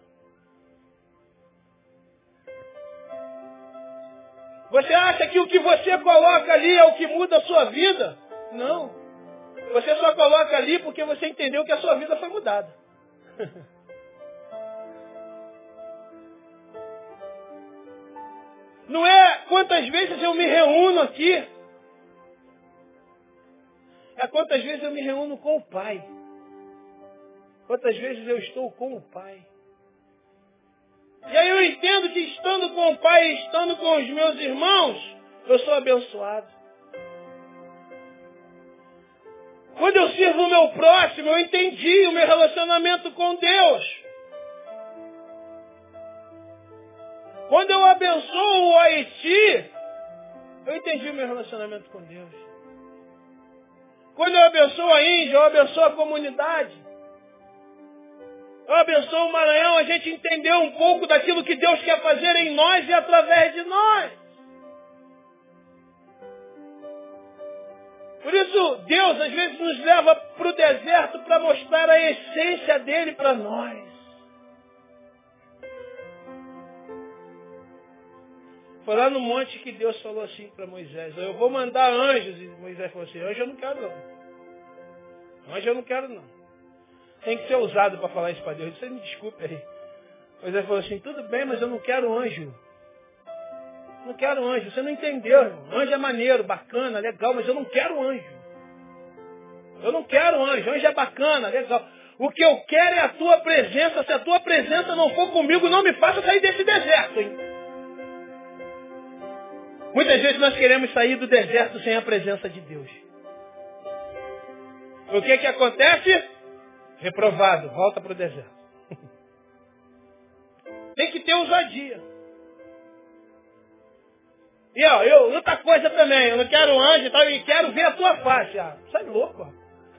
Você acha que o que você coloca ali é o que muda a sua vida? Não. Você só coloca ali porque você entendeu que a sua vida foi mudada. (laughs) Não é quantas vezes eu me reúno aqui é quantas vezes eu me reúno com o Pai. Quantas vezes eu estou com o Pai. E aí eu entendo que estando com o Pai estando com os meus irmãos, eu sou abençoado. Quando eu sirvo o meu próximo, eu entendi o meu relacionamento com Deus. Quando eu abençoo o Haiti, eu entendi o meu relacionamento com Deus. Quando eu abençoo a Índia, eu abençoo a comunidade. Eu abençoo o Maranhão, a gente entendeu um pouco daquilo que Deus quer fazer em nós e através de nós. Por isso, Deus às vezes nos leva para o deserto para mostrar a essência dele para nós. Foi lá no monte que Deus falou assim para Moisés, eu vou mandar anjos. E Moisés falou assim, anjo eu não quero não. Anjo eu não quero não. Tem que ser ousado para falar isso para Deus. Você me desculpe aí. Moisés falou assim, tudo bem, mas eu não quero anjo. Não quero anjo. Você não entendeu. Anjo é maneiro, bacana, legal, mas eu não quero anjo. Eu não quero anjo. Anjo é bacana, legal. O que eu quero é a tua presença. Se a tua presença não for comigo, não me faça sair desse deserto, hein? Muitas vezes nós queremos sair do deserto sem a presença de Deus. O que que acontece? Reprovado, volta para o deserto. (laughs) Tem que ter ousadia. E ó, eu, outra coisa também, eu não quero anjo e tal, e quero ver a tua face. Ah, sai louco, ó.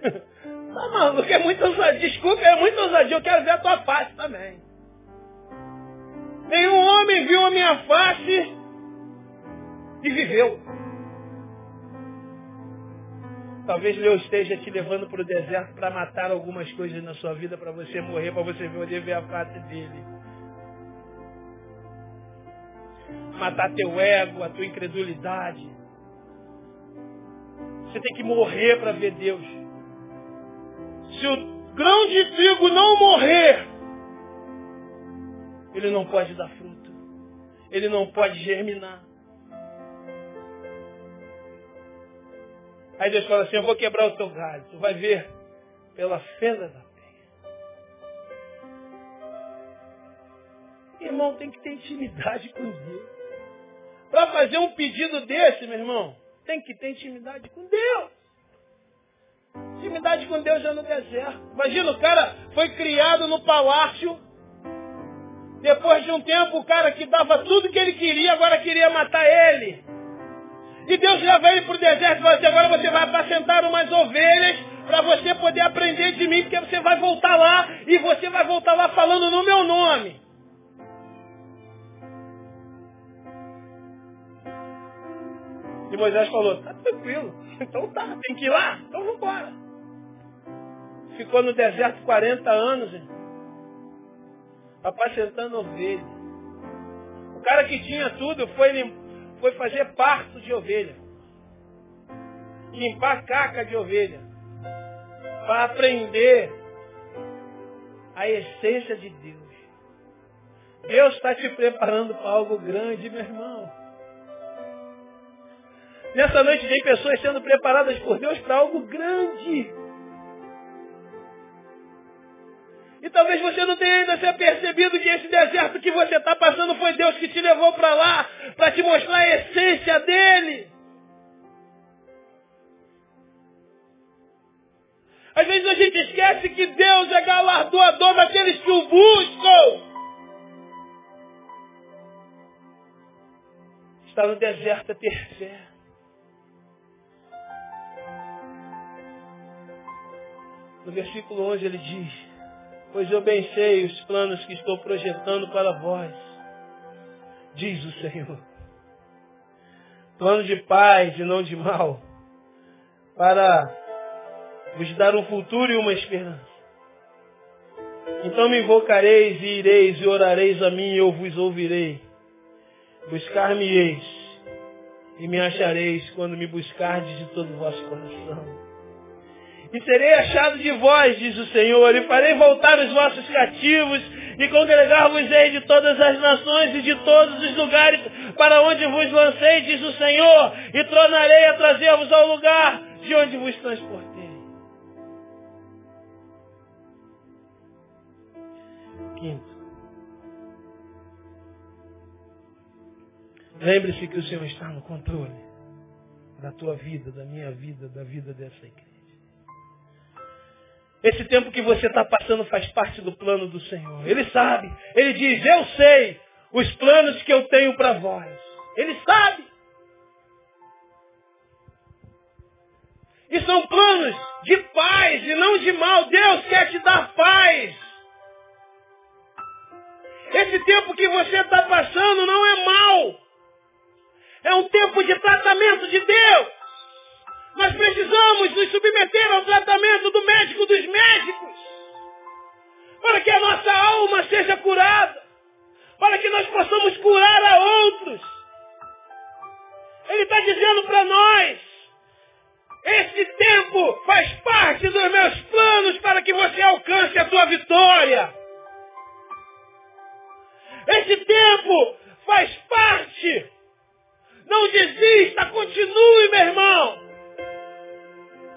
(laughs) Tá maluco, é muita ousadia. Desculpa, é muita ousadia, eu quero ver a tua face também. Nenhum homem viu a minha face e viveu. Talvez Deus esteja te levando para o deserto para matar algumas coisas na sua vida, para você morrer, para você poder ver a face dele. Matar teu ego, a tua incredulidade. Você tem que morrer para ver Deus. Se o grão de trigo não morrer, ele não pode dar fruto. Ele não pode germinar. Aí Deus fala assim, eu vou quebrar o teu galho. Tu vai ver pela fenda da penha. Irmão, tem que ter intimidade com Deus. Para fazer um pedido desse, meu irmão, tem que ter intimidade com Deus. Intimidade com Deus é no deserto. Imagina, o cara foi criado no palácio, Depois de um tempo, o cara que dava tudo que ele queria, agora queria matar ele. E Deus leva ele para o deserto e fala assim, agora você vai apacentar umas ovelhas para você poder aprender de mim, porque você vai voltar lá e você vai voltar lá falando no meu nome. E Moisés falou, tá tranquilo, então tá, tem que ir lá, então vamos embora. Ficou no deserto 40 anos, apacentando ovelha. O cara que tinha tudo foi, foi fazer parto de ovelha. Limpar caca de ovelha. Para aprender a essência de Deus. Deus está te preparando para algo grande, meu irmão. Nessa noite tem pessoas sendo preparadas por Deus para algo grande. E talvez você não tenha ainda se apercebido que esse deserto que você está passando foi Deus que te levou para lá, para te mostrar a essência dele. Às vezes a gente esquece que Deus é galardoador daqueles que o buscam. Está no deserto a ter fé. No versículo 11 ele diz, Pois eu bem sei os planos que estou projetando para vós, diz o Senhor. Plano de paz e não de mal, para vos dar um futuro e uma esperança. Então me invocareis e ireis e orareis a mim e eu vos ouvirei. Buscar-me-eis e me achareis quando me buscardes de todo o vosso coração. E serei achado de vós, diz o Senhor, e farei voltar os vossos cativos, e congregar-vos-ei de todas as nações e de todos os lugares para onde vos lancei, diz o Senhor, e tornarei a trazer-vos ao lugar de onde vos transportei. Quinto. Lembre-se que o Senhor está no controle da tua vida, da minha vida, da vida dessa igreja. Esse tempo que você está passando faz parte do plano do Senhor. Ele sabe. Ele diz, eu sei os planos que eu tenho para vós. Ele sabe. E são planos de paz e não de mal. Deus quer te dar paz. Esse tempo que você está passando não é mal. É um tempo de tratamento de Deus. Nós precisamos nos submeter ao tratamento do médico dos médicos. Para que a nossa alma seja curada. Para que nós possamos curar a outros. Ele está dizendo para nós, esse tempo faz parte dos meus planos para que você alcance a tua vitória. Esse tempo faz parte. Não desista, continue, meu irmão.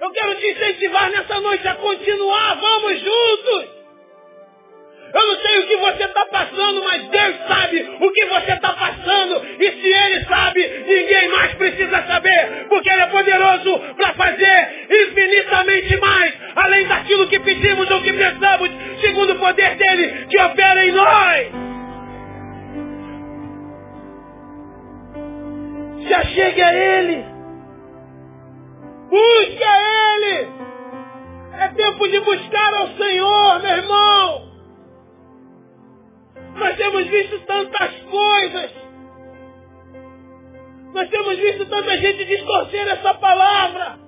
Eu quero te incentivar nessa noite a continuar. Vamos juntos. Eu não sei o que você está passando, mas Deus sabe o que você está passando. E se Ele sabe, ninguém mais precisa saber, porque Ele é poderoso para fazer infinitamente mais, além daquilo que pedimos ou que pensamos, segundo o poder dele que opera em nós. Se achegue a Ele. Busque a Ele. É tempo de buscar ao Senhor, meu irmão. Nós temos visto tantas coisas. Nós temos visto tanta gente distorcer essa palavra.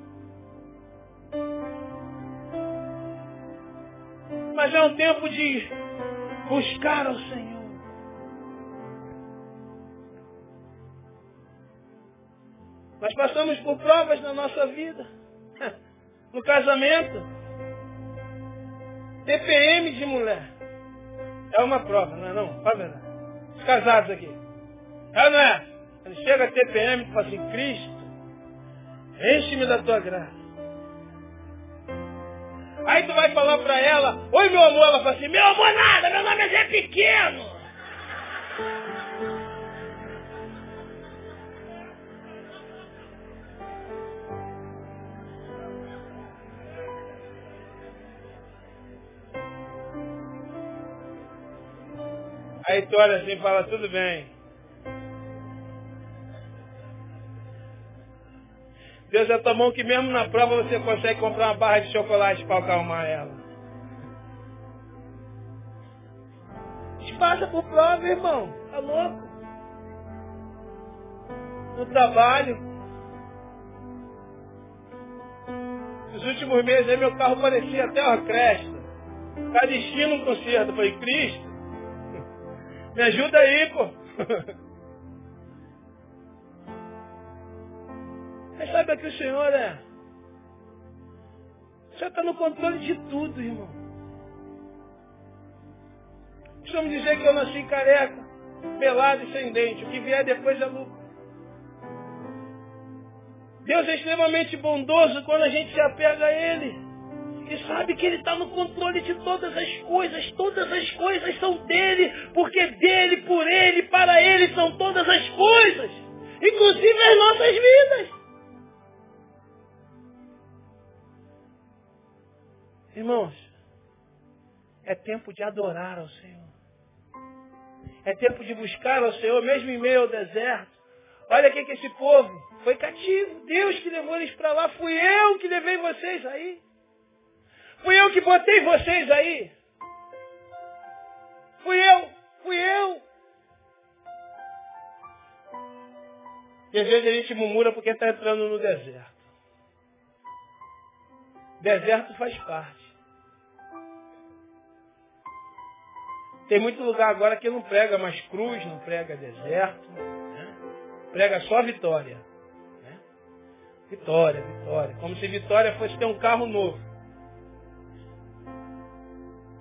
Mas é um tempo de buscar ao Senhor. Nós passamos por provas na nossa vida. (laughs) No casamento. TPM de mulher. É uma prova, não é não? Fala verdade. Os casados aqui. É não é? Quando chega a TPM e fala assim, Cristo, enche-me da tua graça. Aí tu vai falar pra ela, oi meu amor, ela fala assim, meu amor nada, meu nome é Zé Pequeno. Aí tu olha assim e fala, tudo bem. Deus é tão bom que mesmo na prova você consegue comprar uma barra de chocolate para acalmar ela. Passa por prova, irmão. Tá louco? No trabalho. Nos últimos meses aí meu carro parecia até uma cresta. Tá destino um conserto. Eu falei, Cristo, me ajuda aí, pô. (laughs) Mas saiba que o Senhor é. O Senhor está no controle de tudo, irmão. Precisamos dizer que eu nasci careca, pelado e sem dente. O que vier depois é lucro. Deus é extremamente bondoso quando a gente se apega a Ele. E sabe que Ele está no controle de todas as coisas. Todas as coisas são dele, porque dele, por Ele, para Ele são todas as coisas. Inclusive as nossas vidas. Irmãos, é tempo de adorar ao Senhor. É tempo de buscar ao Senhor, mesmo em meio ao deserto. Olha o que esse povo foi cativo. Deus que levou eles para lá. Fui eu que levei vocês aí. Fui eu que botei vocês aí. Fui eu, fui eu. E às vezes a gente murmura porque está entrando no deserto. Deserto faz parte. Tem muito lugar agora que não prega mais cruz, não prega deserto, né? prega só vitória. Né? Vitória, vitória. Como se vitória fosse ter um carro novo.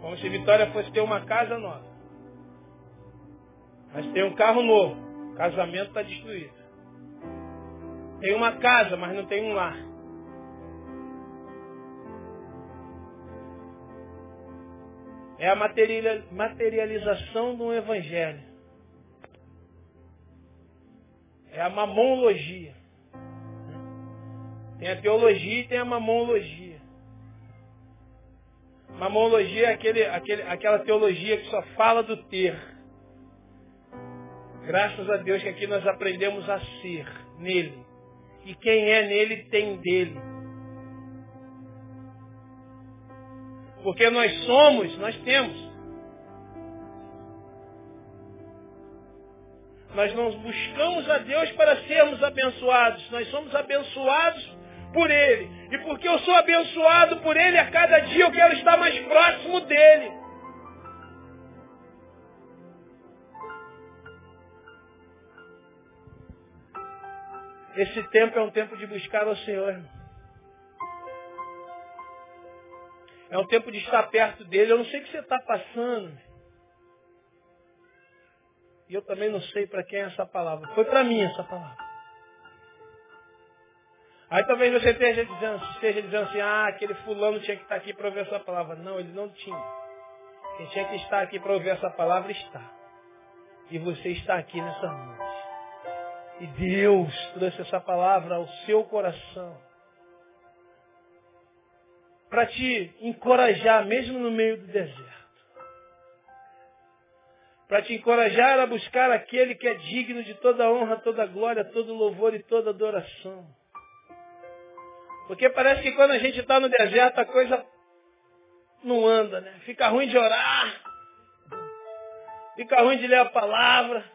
Como se vitória fosse ter uma casa nova. Mas tem um carro novo. O casamento está destruído. Tem uma casa, mas não tem um lar. É a materialização do evangelho. É a mamologia. Tem a teologia e tem a mamologia. Mamologia é aquele, aquele, aquela teologia que só fala do ter. Graças a Deus que aqui nós aprendemos a ser nele. E quem é nele tem dele. Porque nós somos, nós temos. Nós não buscamos a Deus para sermos abençoados. Nós somos abençoados por Ele. E porque eu sou abençoado por Ele, a cada dia eu quero estar mais próximo dEle. Esse tempo é um tempo de buscar ao Senhor. É um tempo de estar perto dele. Eu não sei o que você está passando. E eu também não sei para quem é essa palavra. Foi para mim essa palavra. Aí talvez você esteja dizendo, esteja dizendo assim, ah, aquele fulano tinha que estar aqui para ouvir essa palavra. Não, ele não tinha. Quem tinha que estar aqui para ouvir essa palavra está. E você está aqui nessa noite. E Deus trouxe essa palavra ao seu coração para te encorajar, mesmo no meio do deserto. Para te encorajar a buscar aquele que é digno de toda honra, toda glória, todo louvor e toda adoração. Porque parece que quando a gente está no deserto a coisa não anda, né? Fica ruim de orar, fica ruim de ler a palavra.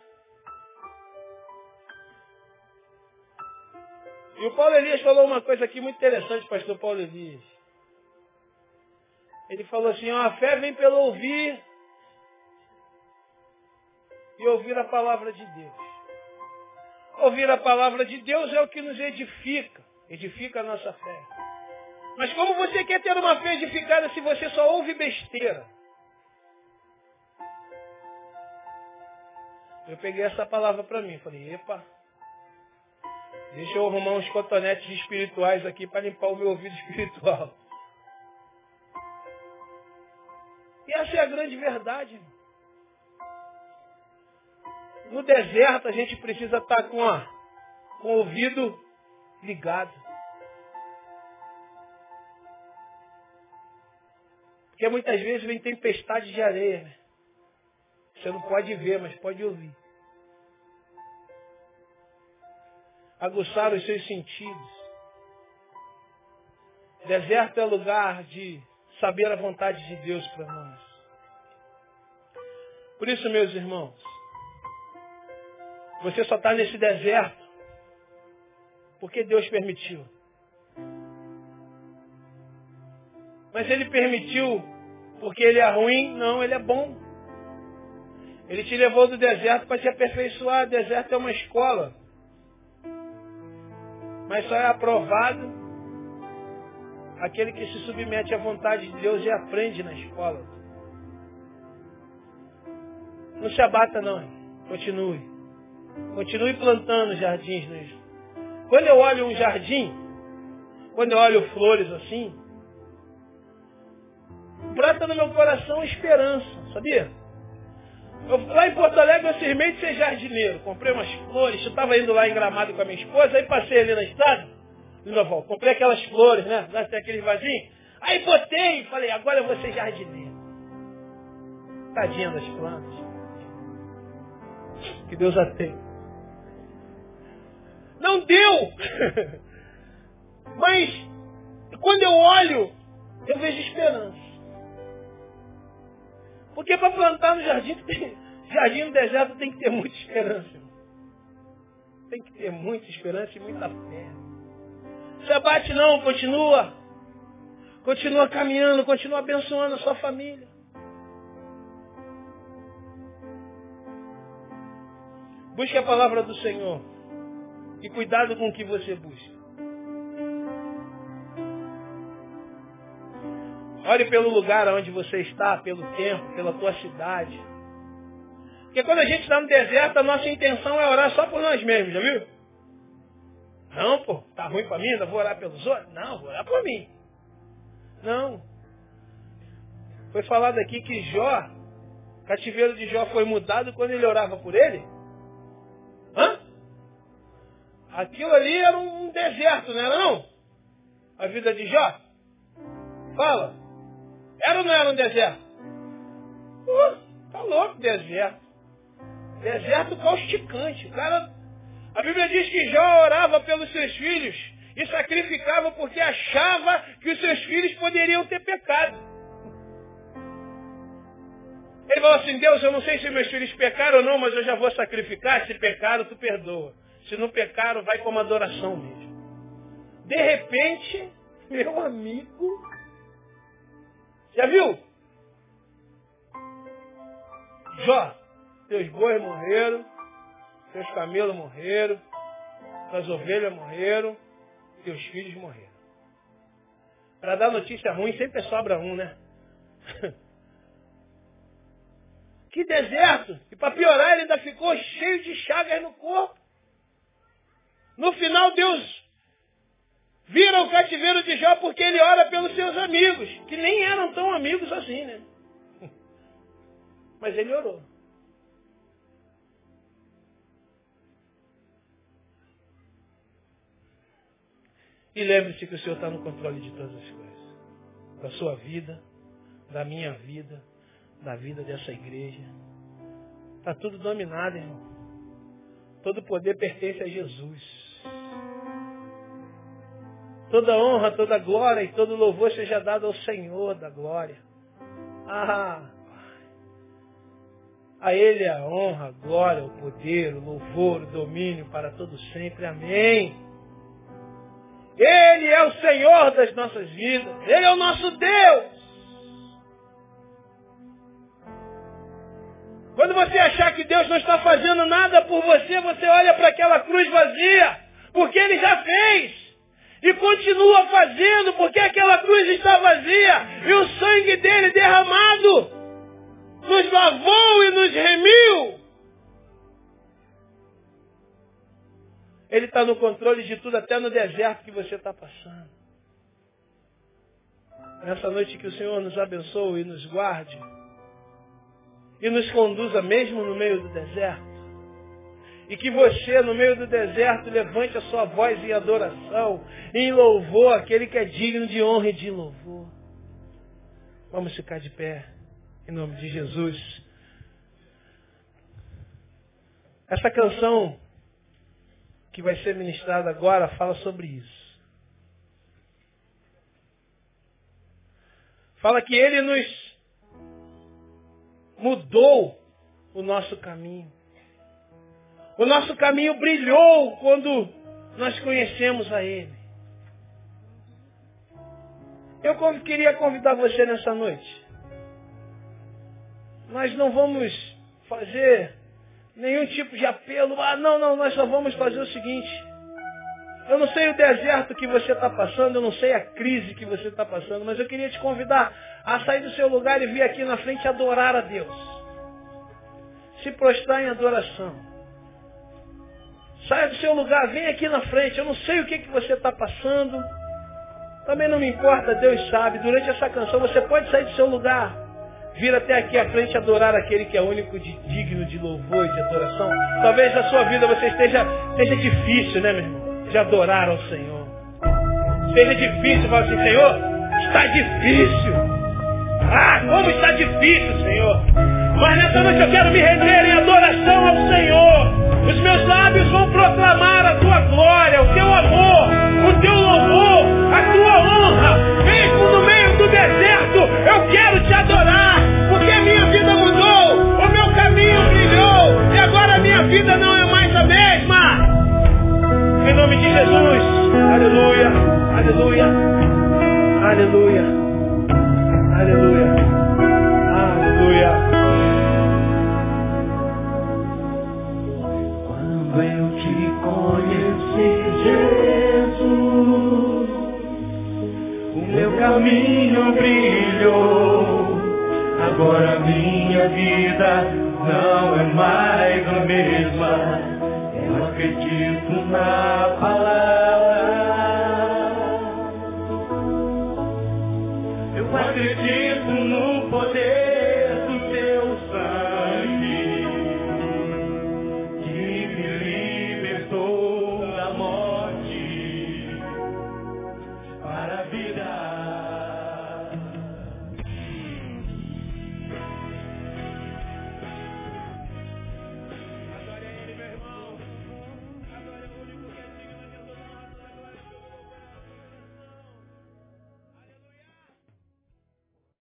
E o Paulo Elias falou uma coisa aqui muito interessante, pastor Paulo Elias. Ele falou assim, ó, a fé vem pelo ouvir e ouvir a palavra de Deus. Ouvir a palavra de Deus é o que nos edifica, edifica a nossa fé. Mas como você quer ter uma fé edificada se você só ouve besteira? Eu peguei essa palavra para mim, falei, epa, deixa eu arrumar uns cotonetes espirituais aqui para limpar o meu ouvido (laughs) espiritual. E essa é a grande verdade. No deserto a gente precisa estar com, a, com o ouvido ligado. Porque muitas vezes vem tempestade de areia. Né? Você não pode ver, mas pode ouvir. Aguçar os seus sentidos. Deserto é lugar de saber a vontade de Deus para nós. Por isso, meus irmãos, você só está nesse deserto porque Deus permitiu. Mas Ele permitiu porque Ele é ruim? Não, Ele é bom. Ele te levou do deserto para te aperfeiçoar. O deserto é uma escola. Mas só é aprovado aquele que se submete à vontade de Deus e aprende na escola. Não se abata não. Continue. Continue plantando jardins. Quando eu olho um jardim, quando eu olho flores assim, brota no meu coração esperança, sabia? Eu, lá em Porto Alegre eu cismei de ser jardineiro. Comprei umas flores, eu estava indo lá em Gramado com a minha esposa, aí passei ali na estrada, novo, comprei aquelas flores, né? Lá aquele vasinho. Aí botei e falei, agora eu vou ser jardineiro. Tadinha das plantas. Que Deus a tem. Não deu! (laughs) Mas quando eu olho, eu vejo esperança. Porque para plantar no jardim, (laughs) jardim no deserto tem que ter muita esperança. Tem que ter muita esperança e muita fé. Se abate não, continua. Continua caminhando, continua abençoando a sua família. Busque a palavra do Senhor. E cuidado com o que você busca. Olhe pelo lugar onde você está, pelo tempo, pela tua cidade. Porque quando a gente está no deserto, a nossa intenção é orar só por nós mesmos, já viu? Não, pô, tá ruim para mim, ainda vou orar pelos outros? Não, vou orar por mim. Não. Foi falado aqui que Jó, cativeiro de Jó foi mudado quando ele orava por ele. Hã? Aquilo ali era um deserto, não era não? A vida de Jó? Fala. Era ou não era um deserto? Uh, tá louco, deserto. Deserto causticante. O cara, a Bíblia diz que Jó orava pelos seus filhos e sacrificava porque achava que os seus filhos poderiam ter pecado. Ele falou assim, Deus, eu não sei se meus filhos pecaram ou não, mas eu já vou sacrificar. Se pecaram, tu perdoa. Se não pecaram, vai como adoração mesmo. De repente, (laughs) meu amigo, já viu? Jó, teus bois morreram, teus camelos morreram, tuas ovelhas morreram, teus filhos morreram. Para dar notícia ruim sempre sobra um, né? (laughs) que deserto! E para piorar, ele ainda ficou cheio de chagas no corpo. No final, Deus Vira o cativeiro de Jó porque ele ora pelos seus amigos, que nem eram tão amigos assim, né? Mas ele orou. E lembre-se que o Senhor está no controle de todas as coisas. Da sua vida, da minha vida, da vida dessa igreja. Está tudo dominado, irmão. Todo poder pertence a Jesus. Toda honra, toda glória e todo louvor seja dado ao Senhor da glória. Ah, a Ele a honra, a glória, o poder, o louvor, o domínio para todos sempre. Amém. Ele é o Senhor das nossas vidas. Ele é o nosso Deus. Quando você achar que Deus não está fazendo nada por você, você olha para aquela cruz vazia, porque Ele já fez. E continua fazendo, porque aquela cruz está vazia. E o sangue dele derramado nos lavou e nos remiu. Ele está no controle de tudo, até no deserto que você está passando. Nessa noite que o Senhor nos abençoe e nos guarde. E nos conduza mesmo no meio do deserto. E que você, no meio do deserto, levante a sua voz em adoração, em louvor, aquele que é digno de honra e de louvor. Vamos ficar de pé, em nome de Jesus. Essa canção que vai ser ministrada agora fala sobre isso. Fala que ele nos mudou o nosso caminho. O nosso caminho brilhou quando nós conhecemos a Ele. Eu queria convidar você nessa noite. Nós não vamos fazer nenhum tipo de apelo. Ah, não, não, nós só vamos fazer o seguinte. Eu não sei o deserto que você está passando, eu não sei a crise que você está passando, mas eu queria te convidar a sair do seu lugar e vir aqui na frente adorar a Deus. Se prostrar em adoração. Saia do seu lugar, vem aqui na frente. Eu não sei o que, que você está passando. Também não me importa, Deus sabe. Durante essa canção você pode sair do seu lugar, vir até aqui à frente adorar aquele que é único, de, digno de louvor e de adoração. Talvez na sua vida você esteja, esteja difícil, né, meu irmão? De adorar ao Senhor. Seja difícil, fala assim, Senhor, está difícil. Ah, como está difícil, Senhor. Mas nessa noite eu quero me render em adoração ao Senhor. Os meus lábios vão proclamar a tua glória, o teu amor, o teu louvor, a tua honra. Mesmo no meio do deserto, eu quero te adorar, porque a minha vida mudou, o meu caminho brilhou, e agora a minha vida não é mais a mesma. Em nome de Jesus. Aleluia, aleluia, aleluia, aleluia. Caminho brilhou. Agora minha vida não é mais a mesma. Eu acredito na palavra. Eu acredito no poder